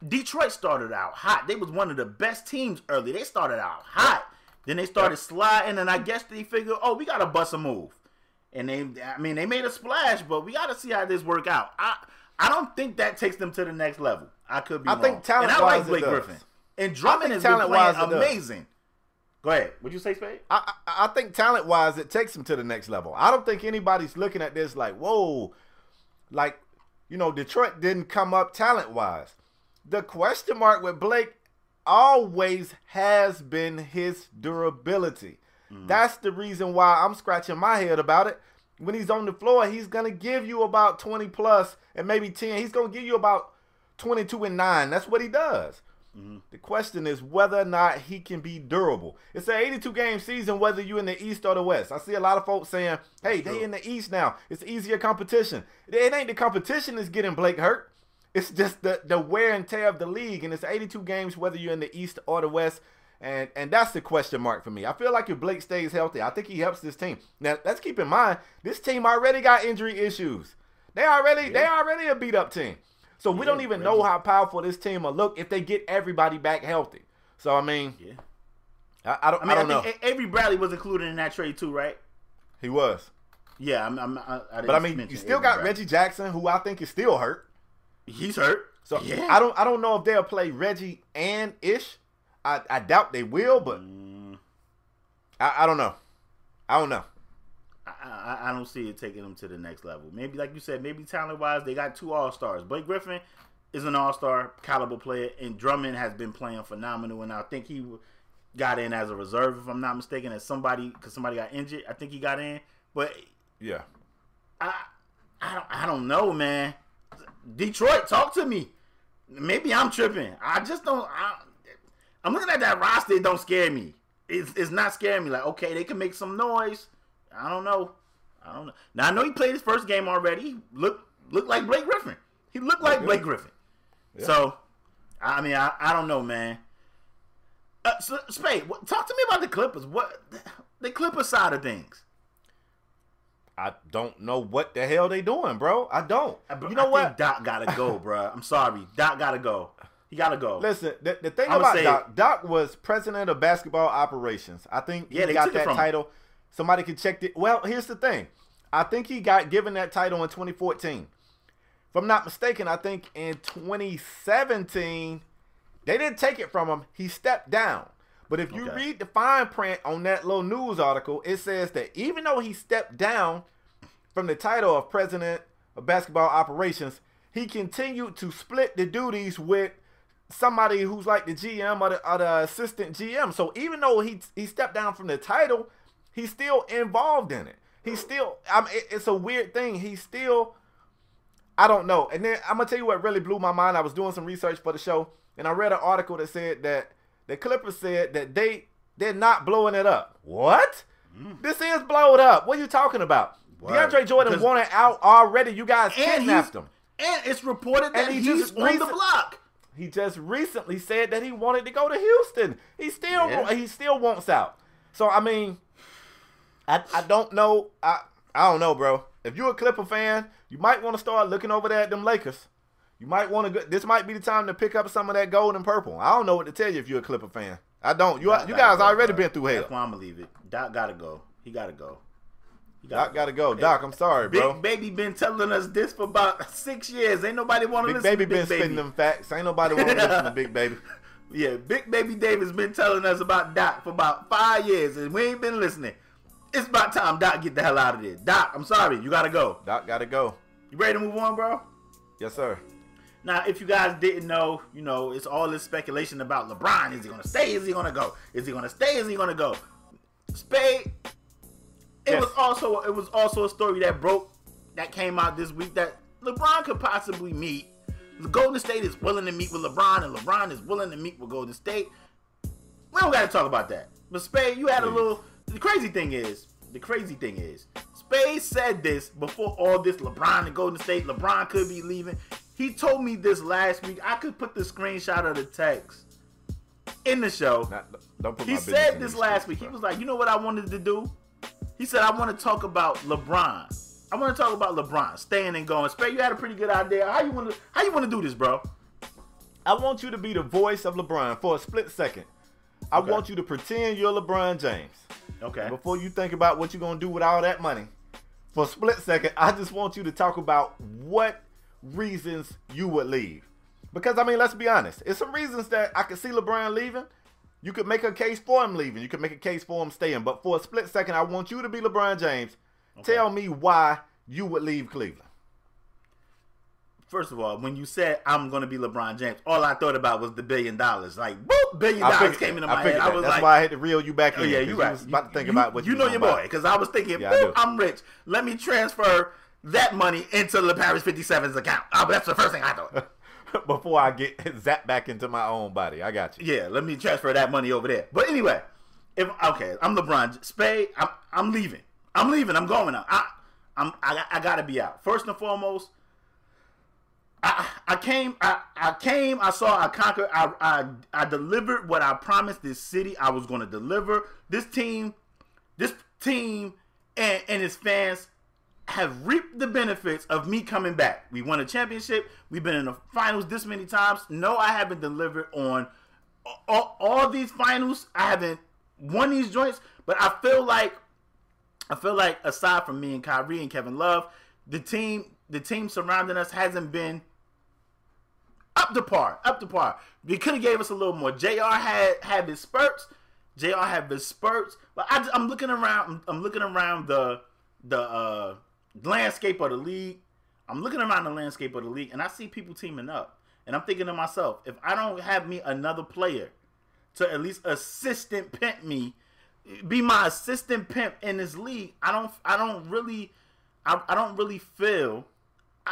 Detroit started out hot. They was one of the best teams early. They started out hot. Then they started sliding, and I guess they figured, oh, we gotta bust a move. And they, I mean, they made a splash, but we gotta see how this work out. I, I don't think that takes them to the next level. I could be I wrong. think and I like Blake. Griffin. And Drummond has been playing amazing. Go ahead. Would you say Spade? I, I I think talent wise, it takes him to the next level. I don't think anybody's looking at this like, whoa, like, you know, Detroit didn't come up talent wise. The question mark with Blake always has been his durability. Mm-hmm. That's the reason why I'm scratching my head about it. When he's on the floor, he's gonna give you about 20 plus and maybe 10. He's gonna give you about 22 and 9. That's what he does. The question is whether or not he can be durable. It's an 82 game season, whether you're in the East or the West. I see a lot of folks saying, hey, they in the East now. It's easier competition. It ain't the competition that's getting Blake hurt. It's just the, the wear and tear of the league. And it's 82 games, whether you're in the East or the West. And and that's the question mark for me. I feel like if Blake stays healthy, I think he helps this team. Now let's keep in mind, this team already got injury issues. They already they already a beat up team. So we Yeah, don't even know how powerful this team will look if they get everybody back healthy. So I mean, Yeah. I, I don't I I, mean, I, don't know. think A- Avery Bradley was included in that trade too, right? he was, Yeah, I'm. I'm I, I but I mean, you still got Reggie Jackson, who I think is still hurt. He's hurt. So yeah. I don't I don't know if they'll play Reggie and Ish. I, I doubt they will, but Mm, I, I don't know. I don't know. I, I, don't see it taking them to the next level. Maybe, like you said, maybe talent wise, they got two all stars. Blake Griffin is an all star caliber player, and Drummond has been playing phenomenal. And I think he got in as a reserve, if I'm not mistaken, as somebody because somebody got injured. I think he got in, but Yeah. I, I don't, I don't know, man. Detroit, talk to me. Maybe I'm tripping. I just don't. I, I'm looking at that roster. It don't scare me. It's, it's not scaring me. Like, okay, they can make some noise. I don't know. I don't know. Now I know he played his first game already. He looked looked like Blake Griffin. He looked like. Blake Griffin. So, I mean, I, I don't know, man. Uh, so, Spade, what, talk to me about the Clippers. What the Clippers side of things? I don't know what the hell they doing, bro. I don't. You know Uh, I what? Think Doc gotta go, bro. I'm sorry, Doc gotta go. He gotta go. Listen, the, the thing I'ma about say Doc, Doc was president of basketball operations. I think Yeah, he they got that from him. title. Somebody can check it. Well, here's the thing. I think he got given that title in 2014. If I'm not mistaken, I think in 2017 they didn't take it from him. He stepped down. But if you Okay. read the fine print on that little news article, it says that even though he stepped down from the title of president of basketball operations, he continued to split the duties with somebody who's like the GM or the, or the assistant GM. So even though he he stepped down from the title, he's still involved in it. He's still. I mean, it- it's a weird thing. He's still. I don't know. And then I'm gonna tell you what really blew my mind. I was doing some research for the show, and I read an article that said that the Clippers said that they they're not blowing it up. What? Mm. This is blowed up. What are you talking about? Word. DeAndre Jordan wanted out already. You guys kidnapped him. and it's reported that And he he's just on the block. He just recently said that he wanted to go to Houston. He still Yeah. he still wants out. So I mean, I I don't know. I I don't know, bro. If you're a Clipper fan, you might want to start looking over there at them Lakers. You might want to. go This might be the time to pick up some of that gold and purple. I don't know what to tell you if you're a Clipper fan. I don't. You Doc you guys go, already bro. been through hell. That's why I'm gonna leave it. Doc gotta go. He gotta go. He Doc gotta go. Doc, I'm sorry, Big bro. baby been telling us this for about six years. Ain't nobody want to Big listen baby to been Big Baby. spitting them facts. Ain't nobody want to listen to Big Baby. Yeah, Big Baby Davis been telling us about Doc for about five years, and we ain't been listening. It's about time Doc get the hell out of there. Doc, I'm sorry, you gotta go. Doc got to go. You ready to move on, bro? Yes, sir. Now, if you guys didn't know, you know, it's all this speculation about LeBron. Is he gonna stay? Is he gonna go? Is he gonna stay? Is he gonna go? Spade. It Yes. was also it was also a story that broke that came out this week that LeBron could possibly meet. The Golden State is willing to meet with LeBron, and LeBron is willing to meet with Golden State. We don't got to talk about that. But Spade, you had a little. The crazy thing is, the crazy thing is, Spade said this before all this LeBron and Golden State. LeBron could be leaving. He told me this last week. I could put the screenshot of the text in the show. Not, don't put He my said this last streets, week. He was like, you know what I wanted to do? He said, I want to talk about LeBron. I want to talk about LeBron staying and going. Spade, you had a pretty good idea. How you want to? How you want to do this, bro? I want you to be the voice of LeBron for a split second. I Okay. want you to pretend you're LeBron James. Okay. Before you think about what you're gonna do with all that money, for a split second, I just want you to talk about what reasons you would leave. Because I mean, let's be honest, it's some reasons that I could see LeBron leaving. You could make a case for him leaving. You could make a case for him staying. But for a split second, I want you to be LeBron James. Tell me why you would leave Cleveland. First of all, when you said I'm going to be LeBron James, all I thought about was the billion dollars. Like, whoop, billion I dollars came into my I head. figured I was That's like, why I had to reel you back Oh in. Yeah, you right. was about to think you, about what you you know your boy because I was thinking, Yeah, "Boop. I'm rich. Let me transfer that money into the Paris 57's account. Oh, that's the first thing I thought. before I get zapped back into my own body. I got you. yeah, let me transfer that money over there. But anyway, if okay, I'm LeBron Spade. I'm I'm leaving. I'm leaving. I'm going out. I I'm I, I gotta be out. First and foremost, I I came I, I came I saw I conquered I, I I delivered what I promised this city I was going to deliver. This team, this team and and its fans have reaped the benefits of me coming back. We won a championship. We've been in the finals this many times. No, I haven't delivered on all, all these finals. I haven't won these joints, but I feel like I feel like aside from me and Kyrie and Kevin Love, the team the team surrounding us hasn't been up to par, up to par. We could have gave us a little more. Jr. had had his spurts. Jr. had his spurts, but I, am looking around. I'm looking around the the uh, landscape of the league. I'm looking around the landscape of the league, and I see people teaming up. And I'm thinking to myself, if I don't have me another player to at least assistant pimp me, be my assistant pimp in this league, I don't, I don't really, I, I don't really feel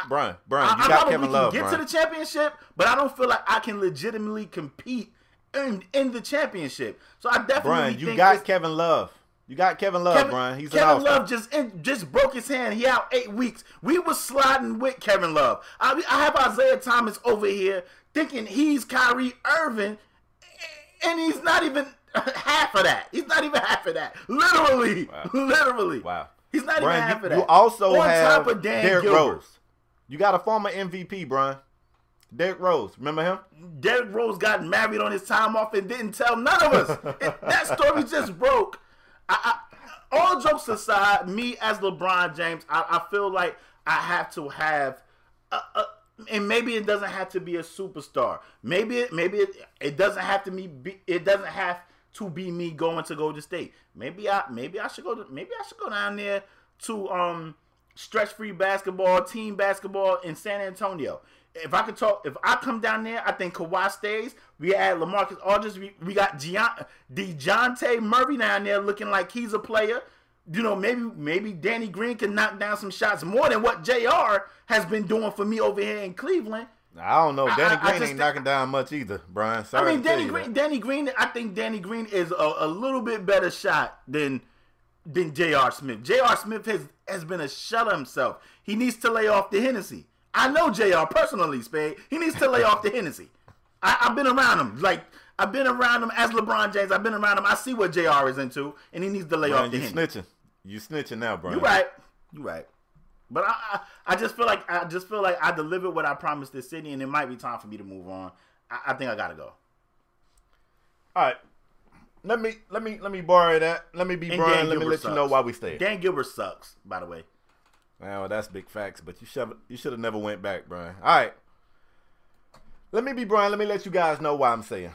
Brian, Brian, I, you I got know Kevin Love, can get Brian. to the championship, but I don't feel like I can legitimately compete in in the championship. So I definitely Brian, you got Kevin Love. You got Kevin Love, Kevin, Brian. He's Kevin. Love just in, just broke his hand. He out eight weeks. We was sliding with Kevin Love. I, I have Isaiah Thomas over here thinking he's Kyrie Irving, and he's not even half of that. He's not even half of that. Literally, Wow. literally. Wow. He's not Brian, even half you, of that. you also On have top of Dan Derrick Gilbert. Rose. You got a former MVP, Brian. Derrick Rose. Remember him? Derrick Rose got married on his time off and didn't tell none of us. It- that story just broke. I, I, all jokes aside, me as LeBron James, I, I feel like I have to have, a, a, and maybe it doesn't have to be a superstar. Maybe it, maybe it, it doesn't have to. Be, it doesn't have to be me going to Golden State. Maybe I, maybe I should go. To, maybe I should go down there to um stretch free basketball, team basketball in San Antonio. If I could talk, if I come down there, I think Kawhi stays. We add Lamarcus Aldridge. We, we got Gian, DeJounte Murray down there looking like he's a player. You know, maybe maybe Danny Green can knock down some shots more than what JR has been doing for me over here in Cleveland. I don't know. Danny I- I Green just ain't think- knocking down much either, Brian. Sorry I mean, Danny Green. that. Danny Green. I think Danny Green is a, a little bit better shot than than J.R. Smith. J.R. Smith has has been a shut himself. He needs to lay off the Hennessy. I know J.R. personally, Spade. He needs to lay off the Hennessy. I, I've been around him. Like I've been around him as LeBron James. I've been around him. I see what J.R. is into, and he needs to lay Brian, off the you Hennessy. snitching. You snitching now, Brian. You right. You right. But I, I, I just feel like I just feel like I delivered what I promised this city, and it might be time for me to move on. I, I think I gotta go. All right. Let me let me let me borrow that. Let me be And Brian. Dan Let me Gilbert let you know why we stay. Dan Gilbert sucks, by the way. Well, that's big facts, but you should you should have never went back, Brian. All right. Let me be Brian. Let me let you guys know why I'm saying.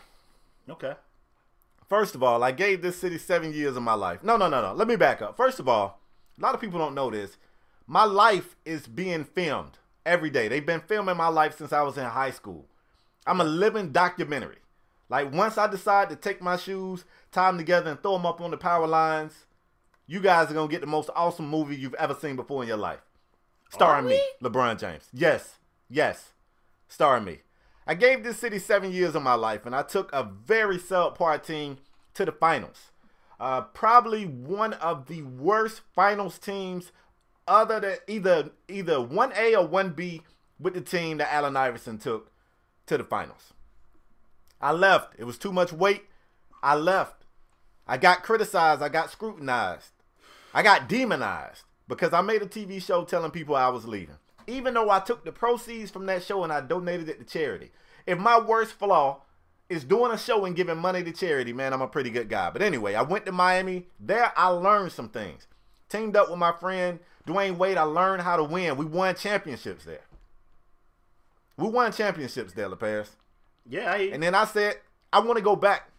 Okay. First of all, I gave this city seven years of my life. No, no, no, no. Let me back up. First of all, a lot of people don't know this. My life is being filmed every day. They've been filming my life since I was in high school. I'm a living documentary. Like once I decide to take my shoes, tie them together, and throw them up on the power lines, you guys are gonna get the most awesome movie you've ever seen before in your life. Starring me, LeBron James. Yes, yes, starring me. I gave this city seven years of my life, and I took a very subpar team to the finals. Uh, probably one of the worst finals teams, other than either either one A or one B, with the team that Allen Iverson took to the finals. I left. It was too much weight. I left. I got criticized. I got scrutinized. I got demonized because I made a TV show telling people I was leaving. Even though I took the proceeds from that show and I donated it to charity. If my worst flaw is doing a show and giving money to charity, man, I'm a pretty good guy. But anyway, I went to Miami. There I learned some things. Teamed up with my friend Dwyane Wade. I learned how to win. We won championships there. We won championships there, LaParis. Yeah, I, And then I said, I want to go back.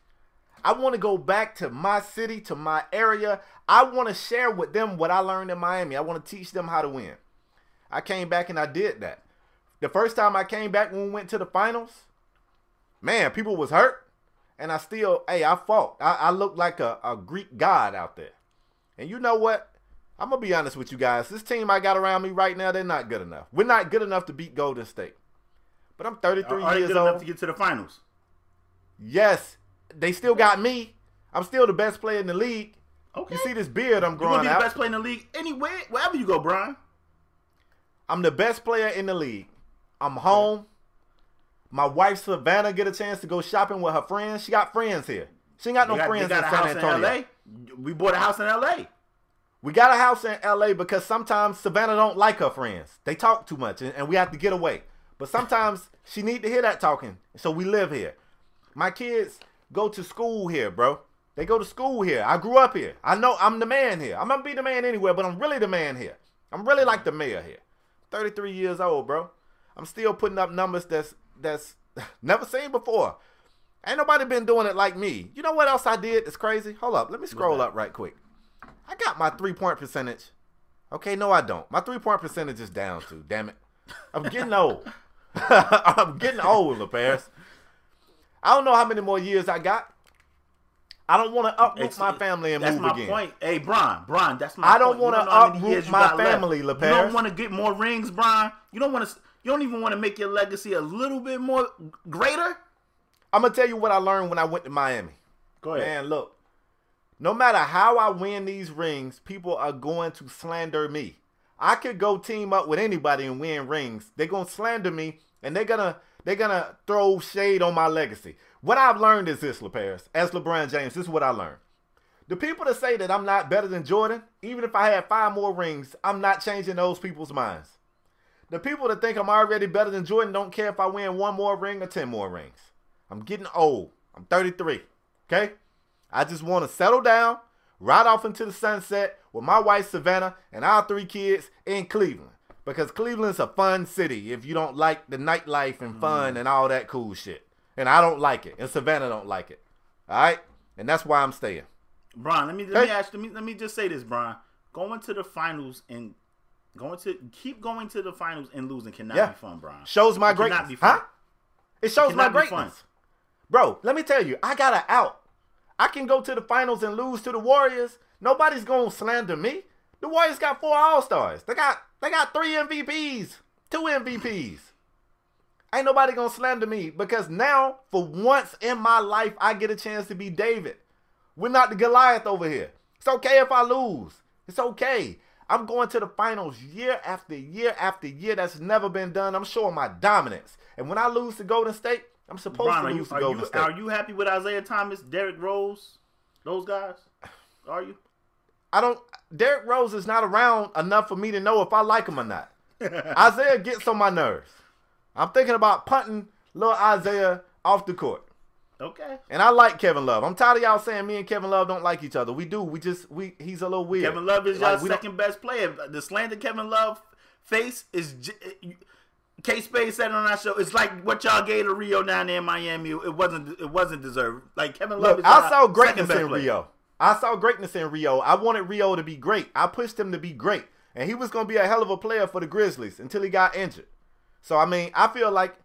I want to go back to my city, to my area. I want to share with them what I learned in Miami. I want to teach them how to win. I came back and I did that. The first time I came back when we went to the finals, man, people was hurt. And I still, hey, I fought. I, I looked like a, a Greek god out there. And you know what? I'm to be honest with you guys. This team I got around me right now, they're not good enough. We're not good enough to beat Golden State. But I'm 33 are they years old. enough to get to the finals? Yes, they still got me. I'm still the best player in the league. Okay. You see this beard I'm growing You're gonna be the best player in the league anywhere, wherever you go, Brian. I'm the best player in the league. I'm home. My wife Savannah get a chance to go shopping with her friends. She got friends here. She ain't got no got, friends got in San house Antonio. in LA. We bought a house in LA. We got a house in LA because sometimes Savannah don't like her friends. They talk too much and, and we have to get away. But sometimes she need to hear that talking. So we live here. My kids go to school here, bro. They go to school here. I grew up here. I know I'm the man here. I'm gonna be the man anywhere, but I'm really the man here. I'm really like the mayor here. 33 years old, bro. I'm still putting up numbers that's that's never seen before. Ain't nobody been doing it like me. You know what else I did that's crazy? Hold up. Let me scroll up right quick. I got my three point percentage. Okay, no, I don't. My three point percentage is down too. Damn it. I'm getting old. I'm getting old, LaParis. I don't know how many more years I got. I don't want to uproot It's- my family and that's move my again. point. Hey, Brian, Brian, that's my I don't wanna know uproot my family, left. family, You don't want to get more rings, Brian. You don't want to. You don't even want to make your legacy a little bit more greater. I'm gonna tell you what I learned when I went to Miami. Go ahead. Man, look. No matter how I win these rings, people are going to slander me. I could go team up with anybody and win rings. They're gonna slander me and they're gonna they're gonna throw shade on my legacy. What I've learned is this, LeParis, as LeBron James, this is what I learned. The people that say that I'm not better than Jordan, even if I had five more rings, I'm not changing those people's minds. The people that think I'm already better than Jordan don't care if I win one more ring or 10 more rings. I'm getting old. I'm 33. Okay? I just want to settle down, ride off into the sunset with my wife Savannah and our three kids in Cleveland. Because Cleveland's a fun city if you don't like the nightlife and fun mm. and all that cool shit. And I don't like it. And Savannah don't like it. All right? And that's why I'm staying. Brian, let me let me ask let me let me just say this, Brian. Going to the finals and going to keep going to the finals and losing cannot Yeah. be fun, Brian. Shows my It greatness. be fun. Huh? It shows my be fun. greatness. Bro, let me tell you, I got an out. I can go to the finals and lose to the Warriors. Nobody's gonna slander me. The Warriors got four All Stars. They got they got three MVPs, two MVPs. Ain't nobody gonna slander me because now, for once in my life, I get a chance to be David. We're not the Goliath over here. It's okay if I lose. It's okay. I'm going to the finals year after year after year. That's never been done. I'm showing my dominance. And when I lose to Golden State, I'm supposed Brian, to are you, to are, you, State. are you happy with Isaiah Thomas, Derrick Rose, those guys? Are you? I don't. Derrick Rose is not around enough for me to know if I like him or not. Isaiah gets on my nerves. I'm thinking about punting little Isaiah off the court. Okay. And I like Kevin Love. I'm tired of y'all saying me and Kevin Love don't like each other. We do. We just we he's a little weird. Kevin Love is Like, your we don't- second best player. The slander Kevin Love face is j- K Spade said on our show, it's like what y'all gave to Rio down there in Miami. It wasn't. It wasn't deserved. Like Kevin Love. Look, I saw greatness in player. Rio. I saw greatness in Rio. I wanted Rio to be great. I pushed him to be great, and he was going to be a hell of a player for the Grizzlies until he got injured. So I mean, I feel like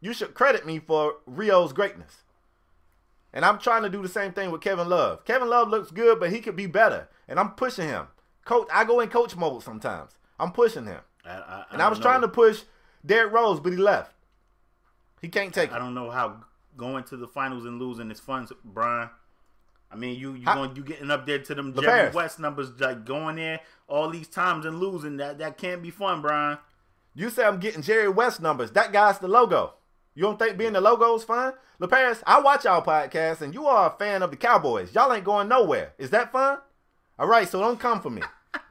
you should credit me for Rio's greatness. And I'm trying to do the same thing with Kevin Love. Kevin Love looks good, but he could be better, and I'm pushing him. Coach, I go in coach mode sometimes. I'm pushing him, I, I, and I was know. trying to push Derrick Rose, but he left. He can't take I, it. I don't know how going to the finals and losing is fun, Brian. I mean, you you going you getting up there to them the Jerry West numbers, like going there all these times and losing. That that can't be fun, Brian. You say I'm getting Jerry West numbers. That guy's the logo. You don't think being the logo is fun? LaParis, I watch y'all podcast, and you are a fan of the Cowboys. Y'all ain't going nowhere. Is that fun? All right, so don't come for me.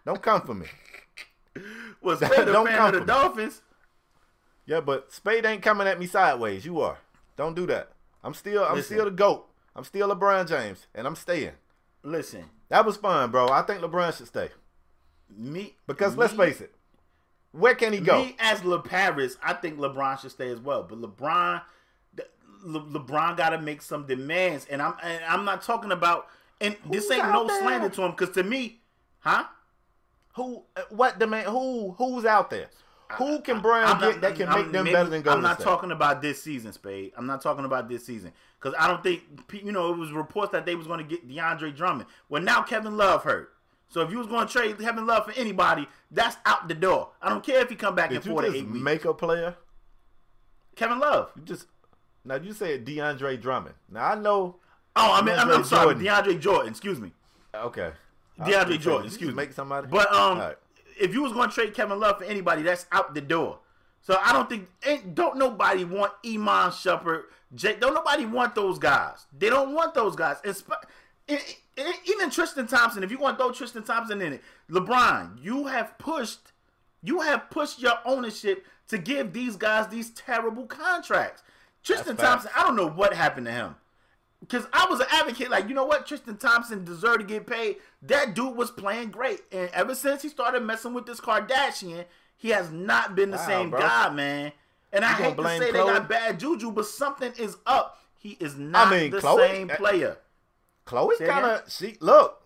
don't come for me. Was well, a fan of the Dolphins? Yeah, but Spade ain't coming at me sideways. You are. Don't do that. I'm still I'm Listen. still the GOAT. I'm still LeBron James, and I'm staying. Listen. That was fun, bro. I think LeBron should stay. Me Because me, let's face it. Where can he go? Me as LeParis, I think LeBron should stay as well. But LeBron Le, LeBron got to make some demands, and I'm and I'm not talking about. And Who's this ain't no there? slander to him, because to me, huh? Who? Uh, what demand? Who? Who's out there? Who can Bron get that can I'm, make them maybe, better than Golden I'm not State? talking about this season, Spade. I'm not talking about this season because I don't think you know it was reports that they was going to get DeAndre Drummond. Well, now Kevin Love hurt. So if you was going to trade Kevin Love for anybody, that's out the door. I don't care if he come back Did in four to eight weeks. Make a player. Kevin Love. You just now you said DeAndre Drummond. Now I know. Oh, I mean, I'm, I'm, sorry, Jordan. DeAndre Jordan. Excuse me. Okay. DeAndre Jordan. Excuse me. Make somebody. But um, right. If you was going to trade Kevin Love for anybody, that's out the door. So I don't think ain't don't nobody want Iman Shumpert. Jake, don't nobody want those guys. They don't want those guys. It, it, even Tristan Thompson. If you want to throw Tristan Thompson in it, LeBron, you have pushed, you have pushed your ownership to give these guys these terrible contracts. Tristan Thompson, I don't know what happened to him. Because I was an advocate, like, you know what? Tristan Thompson deserved to get paid. That dude was playing great. And ever since he started messing with this Kardashian, he has not been the wow, same bro. guy, man. And you I hate to say Khloe? they got bad juju, but something is up. He is not I mean, the Khloe, same eh, player. Khloe kind of she look.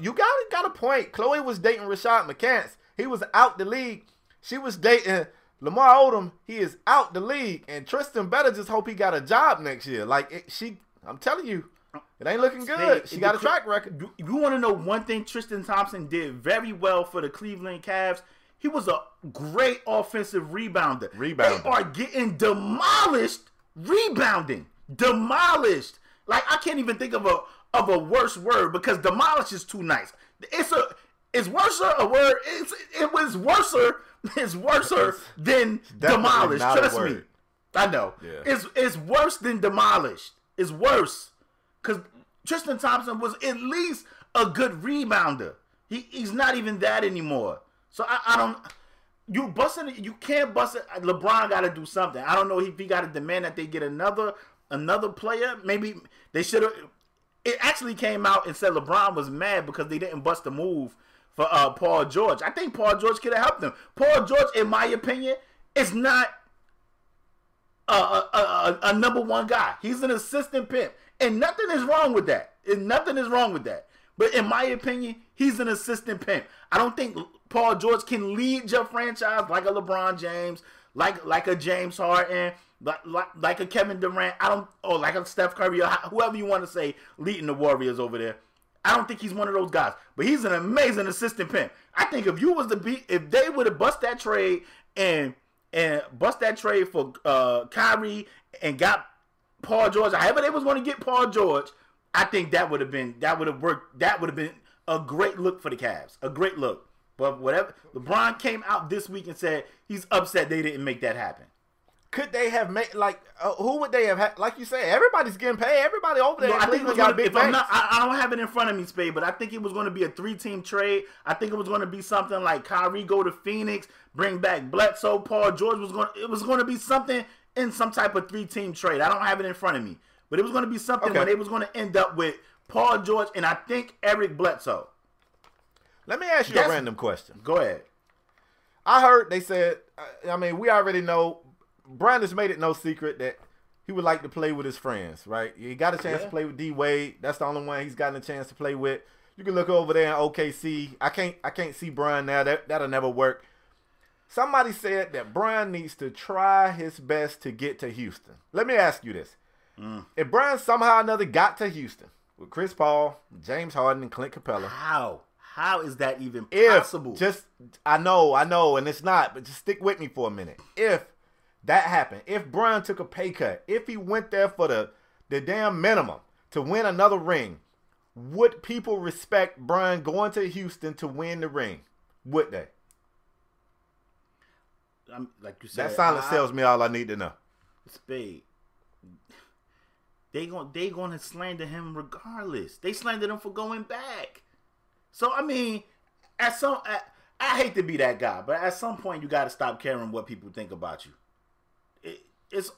You got got a point. Khloe was dating Rashad McCants. He was out the league. She was dating Lamar Odom, he is out the league, and Tristan better just hope he got a job next year. Like it, she, I'm telling you, it ain't looking good. She got a track record. You, you want to know one thing? Tristan Thompson did very well for the Cleveland Cavs. He was a great offensive rebounder. Rebounder. They are getting demolished rebounding. Demolished. Like I can't even think of a of a worse word because demolish is too nice. It's a it's worse a word. It's, it was worser is worse than demolished. Trust me. I know. Yeah. It's it's worse than demolished. It's worse. Cause Tristan Thompson was at least a good rebounder. He, he's not even that anymore. So I, I don't you busting you can't bust it. LeBron gotta do something. I don't know if he gotta demand that they get another another player. Maybe they should have it actually came out and said LeBron was mad because they didn't bust the move for uh, Paul George. I think Paul George could have helped him. Paul George, in my opinion, is not a, a, a, number one guy. He's an assistant pimp, and nothing is wrong with that. And nothing is wrong with that. But in my opinion, he's an assistant pimp. I don't think Paul George can lead your franchise like a LeBron James, like like a James Harden, like like, like a Kevin Durant. I don't, or like a Steph Curry, or whoever you want to say leading the Warriors over there. I don't think he's one of those guys, but he's an amazing assistant pimp. I think if you was to be, if they would have bust that trade and and bust that trade for uh Kyrie and got Paul George, however they was going to get Paul George, I think that would have been that would have worked. That would have been a great look for the Cavs, a great look. But whatever, LeBron came out this week and said he's upset they didn't make that happen could they have made like uh, who would they have had? Like you say, everybody's getting paid. Everybody over there. No, I think it was big. If not, I, I, don't have it in front of me, Spade, but I think it was going to be a three-team trade. I think it was going to be something like Kyrie go to Phoenix, bring back Bledsoe, Paul George was going. It was going to be something in some type of three-team trade. I don't have it in front of me, but it was going to be something okay. where they was going to end up with Paul George and I think Eric Bledsoe. Let me ask you That's, a random question. Go ahead. I heard they said. I mean, we already know Brian has made it no secret that he would like to play with his friends, right? He got a chance Yeah. to play with D Wade. That's the only one he's gotten a chance to play with. You can look over there in OKC. I can't I can't see Brian now. That that'll never work. Somebody said that Brian needs to try his best to get to Houston. Let me ask you this. Mm. If Brian somehow or another got to Houston with Chris Paul, James Harden, and Clint Capela, How? How is that even if possible? just I know, I know, and it's not, but just stick with me for a minute. If that happened, if Brian took a pay cut, if he went there for the the damn minimum to win another ring, would people respect Brian going to Houston to win the ring? Would they? I'm, like you said, That silence I- tells me all I need to know. Spade. They gon' they gonna slander him regardless. They slandered him for going back. So I mean, at some at, I hate to be that guy, but at some point you got to stop caring what people think about you. It, it's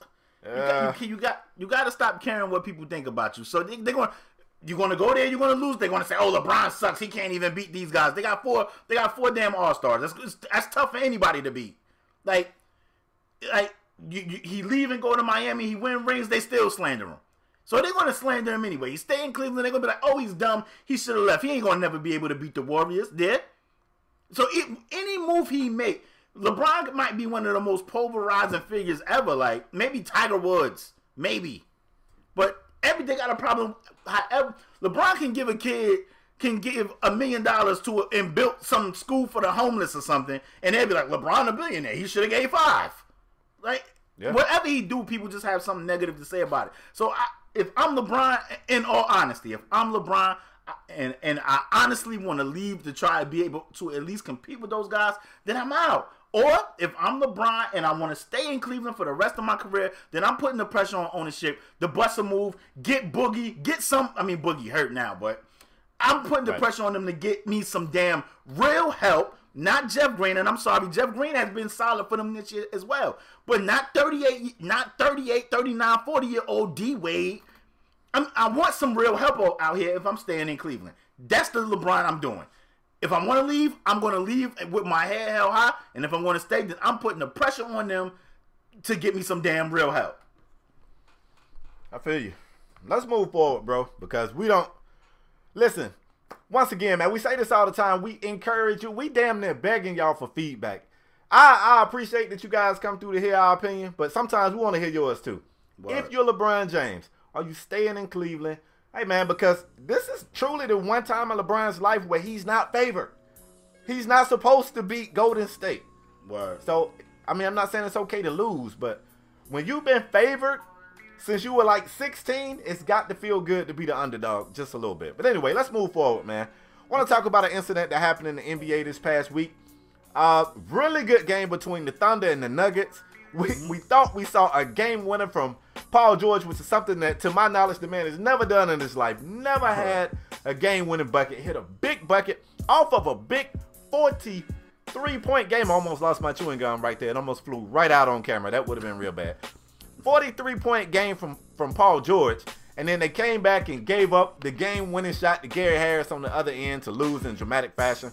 you, got, you, you got you got to stop caring what people think about you. So they, they're going. You're gonna go there. You're gonna lose. They're gonna say, "Oh, LeBron sucks. He can't even beat these guys." They got four. They got four damn All Stars. That's that's tough for anybody to beat. Like like you, you, he leave and go to Miami, he win rings, they still slander him. So they're gonna slander him anyway. He stay in Cleveland, they're gonna be like, "Oh, he's dumb. He should have left. He ain't gonna never be able to beat the Warriors." There. So it, any move he make, LeBron might be one of the most pulverizing figures ever. Like maybe Tiger Woods, maybe, but everything got a problem. However, LeBron can give a kid can give a million dollars to a, and built some school for the homeless or something, and they'd be like, LeBron a billionaire. He should have gave five. Like Yeah. whatever he do, people just have something negative to say about it. So I, if I'm LeBron, in all honesty, if I'm LeBron. And and I honestly want to leave to try to be able to at least compete with those guys, then I'm out. Or if I'm LeBron and I want to stay in Cleveland for the rest of my career, then I'm putting the pressure on ownership, the bust a move, get Boogie, get some. I mean, Boogie hurt now, but I'm putting the Right. pressure on them to get me some damn real help. Not Jeff Green, and I'm sorry, Jeff Green has been solid for them this year as well. But not 38, not 38, 39, 40 year old D Wade. I'm, I want some real help out here if I'm staying in Cleveland. That's the LeBron I'm doing. If I'm going to leave, I'm going to leave with my head held high. And if I'm going to stay, then I'm putting the pressure on them to get me some damn real help. I feel you. Let's move forward, bro, because we don't listen. Once again, man, we say this all the time. We encourage you. We damn near begging y'all for feedback. I, I appreciate that you guys come through to hear our opinion, but sometimes we want to hear yours too. Word. If you're LeBron James, are you staying in Cleveland? Hey, man, because this is truly the one time in LeBron's life where he's not favored. He's not supposed to beat Golden State. Word. So, I mean, I'm not saying it's okay to lose, but when you've been favored since you were like 16, it's got to feel good to be the underdog just a little bit. But anyway, let's move forward, man. I want to talk about an incident that happened in the NBA this past week. Uh, really good game between the Thunder and the Nuggets. We, we thought we saw a game winner from Paul George, which is something that, to my knowledge, the man has never done in his life. Never had a game winning bucket. Hit a big bucket off of a big 43 point game. I almost lost my chewing gum right there. It almost flew right out on camera. That would have been real bad. 43 point game from, from Paul George. And then they came back and gave up the game winning shot to Gary Harris on the other end to lose in dramatic fashion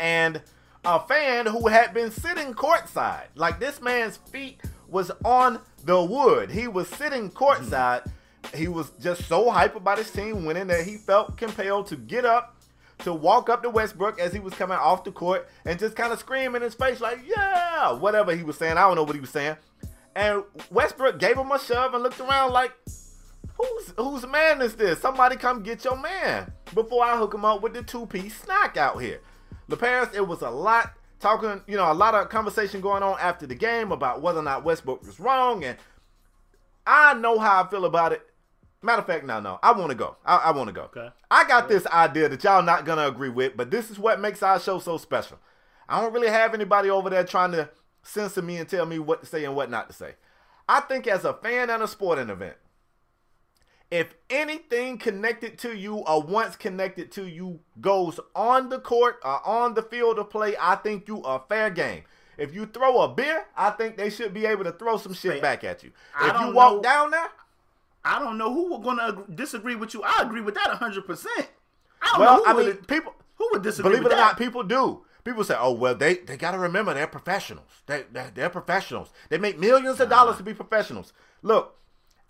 and a fan who had been sitting courtside. Like this man's feet was on the wood. He was sitting courtside. He was just so hype about his team winning that he felt compelled to get up to walk up to Westbrook as he was coming off the court and just kind of scream in his face like, "Yeah!" whatever he was saying. I don't know what he was saying. And Westbrook gave him a shove and looked around like, Who's whose man is this? Somebody come get your man before I hook him up with the two piece snack out here. The Paris, it was a lot talking, you know, a lot of conversation going on after the game about whether or not Westbrook was wrong, and I know how I feel about it. Matter of fact, no, no, I want to go. I, I want to go. Okay. I got this idea that y'all not gonna agree with, but this is what makes our show so special. I don't really have anybody over there trying to censor me and tell me what to say and what not to say. I think as a fan at a sporting event, if anything connected to you or once connected to you goes on the court or on the field of play, I think you are fair game. If you throw a beer, I think they should be able to throw some shit back at you. I If you walk know- down there, I don't know who would gonna disagree with you. I agree with that hundred percent. I don't well, know who I would mean, people who would disagree believe it or that. not, people do. People say, "Oh well, they they got to remember they're professionals. They, they they're professionals. They make millions of dollars to be professionals." Look,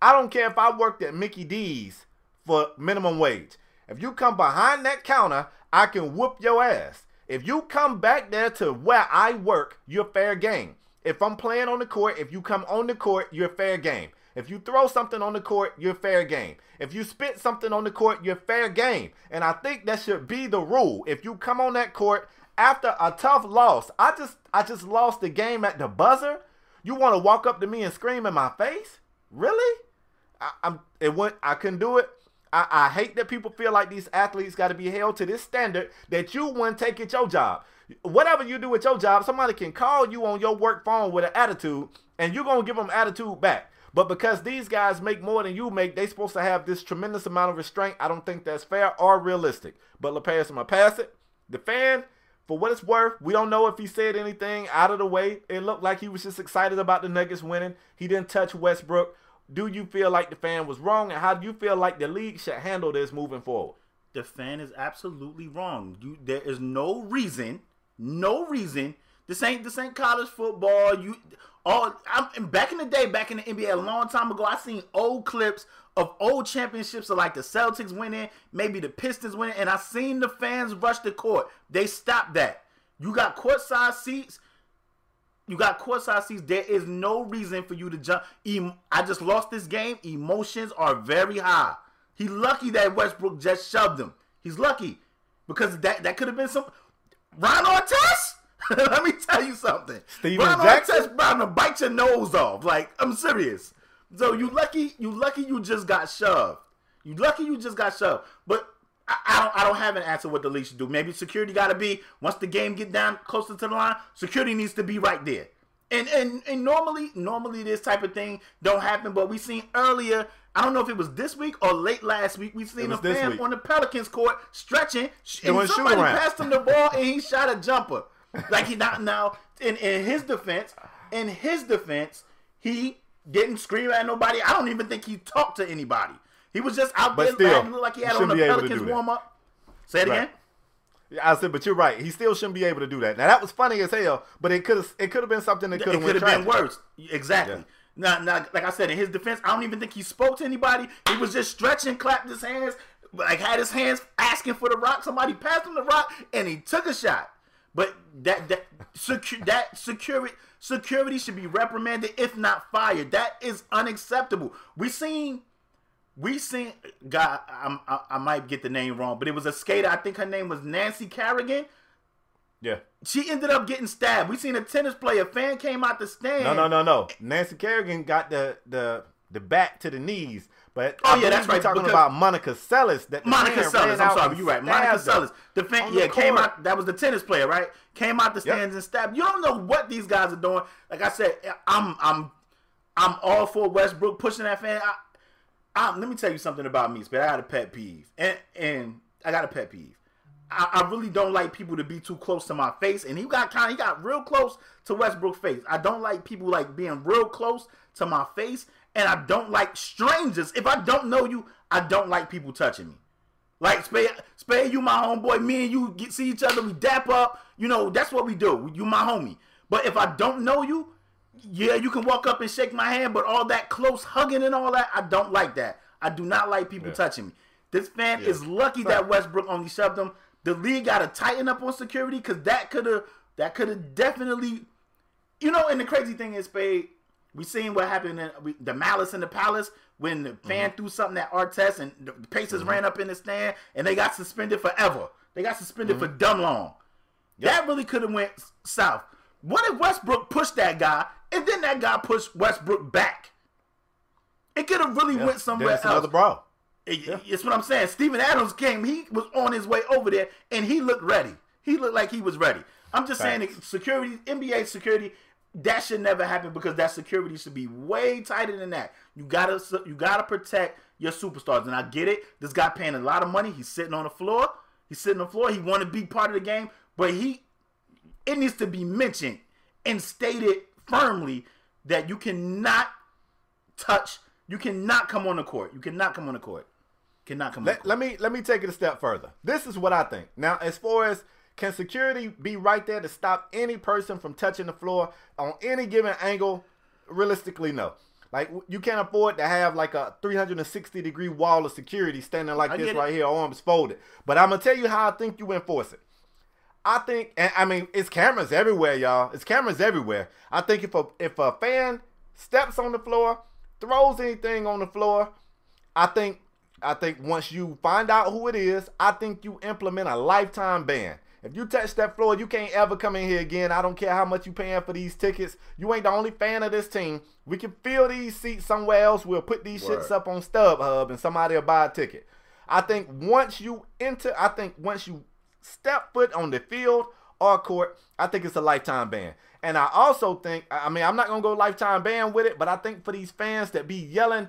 I don't care if I worked at Mickey D's for minimum wage. If you come behind that counter, I can whoop your ass. If you come back there to where I work, you're fair game. If I'm playing on the court, if you come on the court, you're fair game. If you throw something on the court, you're fair game. If you spit something on the court, you're fair game. And I think that should be the rule. If you come on that court after a tough loss, I just I just lost the game at the buzzer. You want to walk up to me and scream in my face? Really? I, am it went. I couldn't do it. I, I hate that people feel like these athletes got to be held to this standard that you wouldn't take at your job. Whatever you do at your job, somebody can call you on your work phone with an attitude, and you're gonna give them attitude back. But because these guys make more than you make, they supposed to have this tremendous amount of restraint. I don't think that's fair or realistic. But LaParis, I'm gonna pass it. The fan, for what it's worth, we don't know if he said anything out of the way. It looked like he was just excited about the Nuggets winning. He didn't touch Westbrook. Do you feel like the fan was wrong, and how do you feel like the league should handle this moving forward? The fan is absolutely wrong. You, there is no reason, no reason. This ain't this ain't college football. You all I'm back in the day, back in the NBA, a long time ago, I seen old clips of old championships of like the Celtics winning, maybe the Pistons winning, and I seen the fans rush the court. They stopped that. You got courtside seats. You got courtside seats. There is no reason for you to jump. I just lost this game. Emotions are very high. He lucky that Westbrook just shoved him. He's lucky because that that could have been some Ron Artest. Let me tell you something. Steven Ron Jackson Artest about to bite your nose off. Like I'm serious. So you lucky, you lucky you just got shoved. You lucky you just got shoved. But I, I don't I don't have an answer what the league should do. Maybe security got to be once the game get down closer to the line. Security needs to be right there. And and and normally normally this type of thing don't happen. But we seen earlier. I don't know if it was this week or late last week. We seen a fan week. on the Pelicans court stretching, it and somebody passed him the ball and he shot a jumper. Like he not now in, in his defense, in his defense, he didn't scream at nobody. I don't even think he talked to anybody. He was just out but there still, like he had on the Pelicans warm up. Say it right. again. Yeah, I said, but you're right. He still shouldn't be able to do that. Now that was funny as hell, but it could have it could have been something that could have been worse. Exactly. Yeah. Now, now, like I said, in his defense, I don't even think he spoke to anybody. He was just stretching, clapped his hands, like had his hands asking for the rock. Somebody passed him the rock, and he took a shot. But that that secu- that security security should be reprimanded, if not fired. That is unacceptable. We seen we seen God. I, I might get the name wrong, but it was a skater. I think her name was Nancy Kerrigan. Yeah. She ended up getting stabbed. We seen a tennis player. Fan came out the stand. No, no, no, no. Nancy Kerrigan got the the the back to the knees. But oh yeah, that's right. Talking about Monica Seles. That Monica Seles. I'm sorry, you're right. Monica Seles. The fan, yeah, came out. That was the tennis player, right? Came out the stands yep. and stabbed. You don't know what these guys are doing. Like I said, I'm I'm I'm all for Westbrook pushing that fan. I, I, let me tell you something about me, but I got a pet peeve, and and I got a pet peeve. I, I, really don't like people to be too close to my face, and he got kind he got real close to Westbrook's face. I don't like people like being real close to my face, and I don't like strangers. If I don't know you, I don't like people touching me. Like Spade, Spade, you my homeboy. Me and you get see each other. We dap up. You know that's what we do. You my homie. But if I don't know you, yeah, you can walk up and shake my hand. But all that close hugging and all that, I don't like that. I do not like people yeah. touching me. This fan yeah. is lucky that Westbrook only shoved him. The league got to tighten up on security because that could have that could have definitely, you know. And the crazy thing is, Spade, we seen what happened in we, the Malice in the Palace when the fan mm-hmm. threw something at Artest and the Pacers mm-hmm. ran up in the stand and they got suspended forever. They got suspended mm-hmm. for dumb long. Yep. That really could have went south. What if Westbrook pushed that guy and then that guy pushed Westbrook back? It could have really went somewhere else. Another brawl. It, yeah. It's what I'm saying. Steven Adams came. He was on his way over there, and he looked ready. He looked like he was ready. I'm just saying, security, NBA security that should never happen because that security should be way tighter than that. You gotta you gotta protect your superstars, and I get it. This guy paying a lot of money. He's sitting on the floor. He's sitting on the floor. He want to be part of the game, but he it needs to be mentioned and stated firmly that you cannot touch. You cannot come on the court. You cannot come on the court. Cannot come. Let, let me let me take it a step further. This is what I think. Now, as far as Can security be right there to stop any person from touching the floor on any given angle? Realistically, no. Like you can't afford to have like a 360 degree wall of security standing like I this it. right here, arms folded. But I'm gonna tell you how I think you enforce it. I think, and I mean, it's cameras everywhere, y'all. It's cameras everywhere. I think if a if a fan steps on the floor, throws anything on the floor, I think I think once you find out who it is, I think you implement a lifetime ban. If you touch that floor, you can't ever come in here again. I don't care how much you paying for these tickets. You ain't the only fan of this team. We can fill these seats somewhere else. We'll put these Word. shits up on StubHub and somebody will buy a ticket. I think once you enter, I think once you step foot on the field or court, I think it's a lifetime ban. And I also think, I mean, I'm not gonna go lifetime ban with it, but I think for these fans that be yelling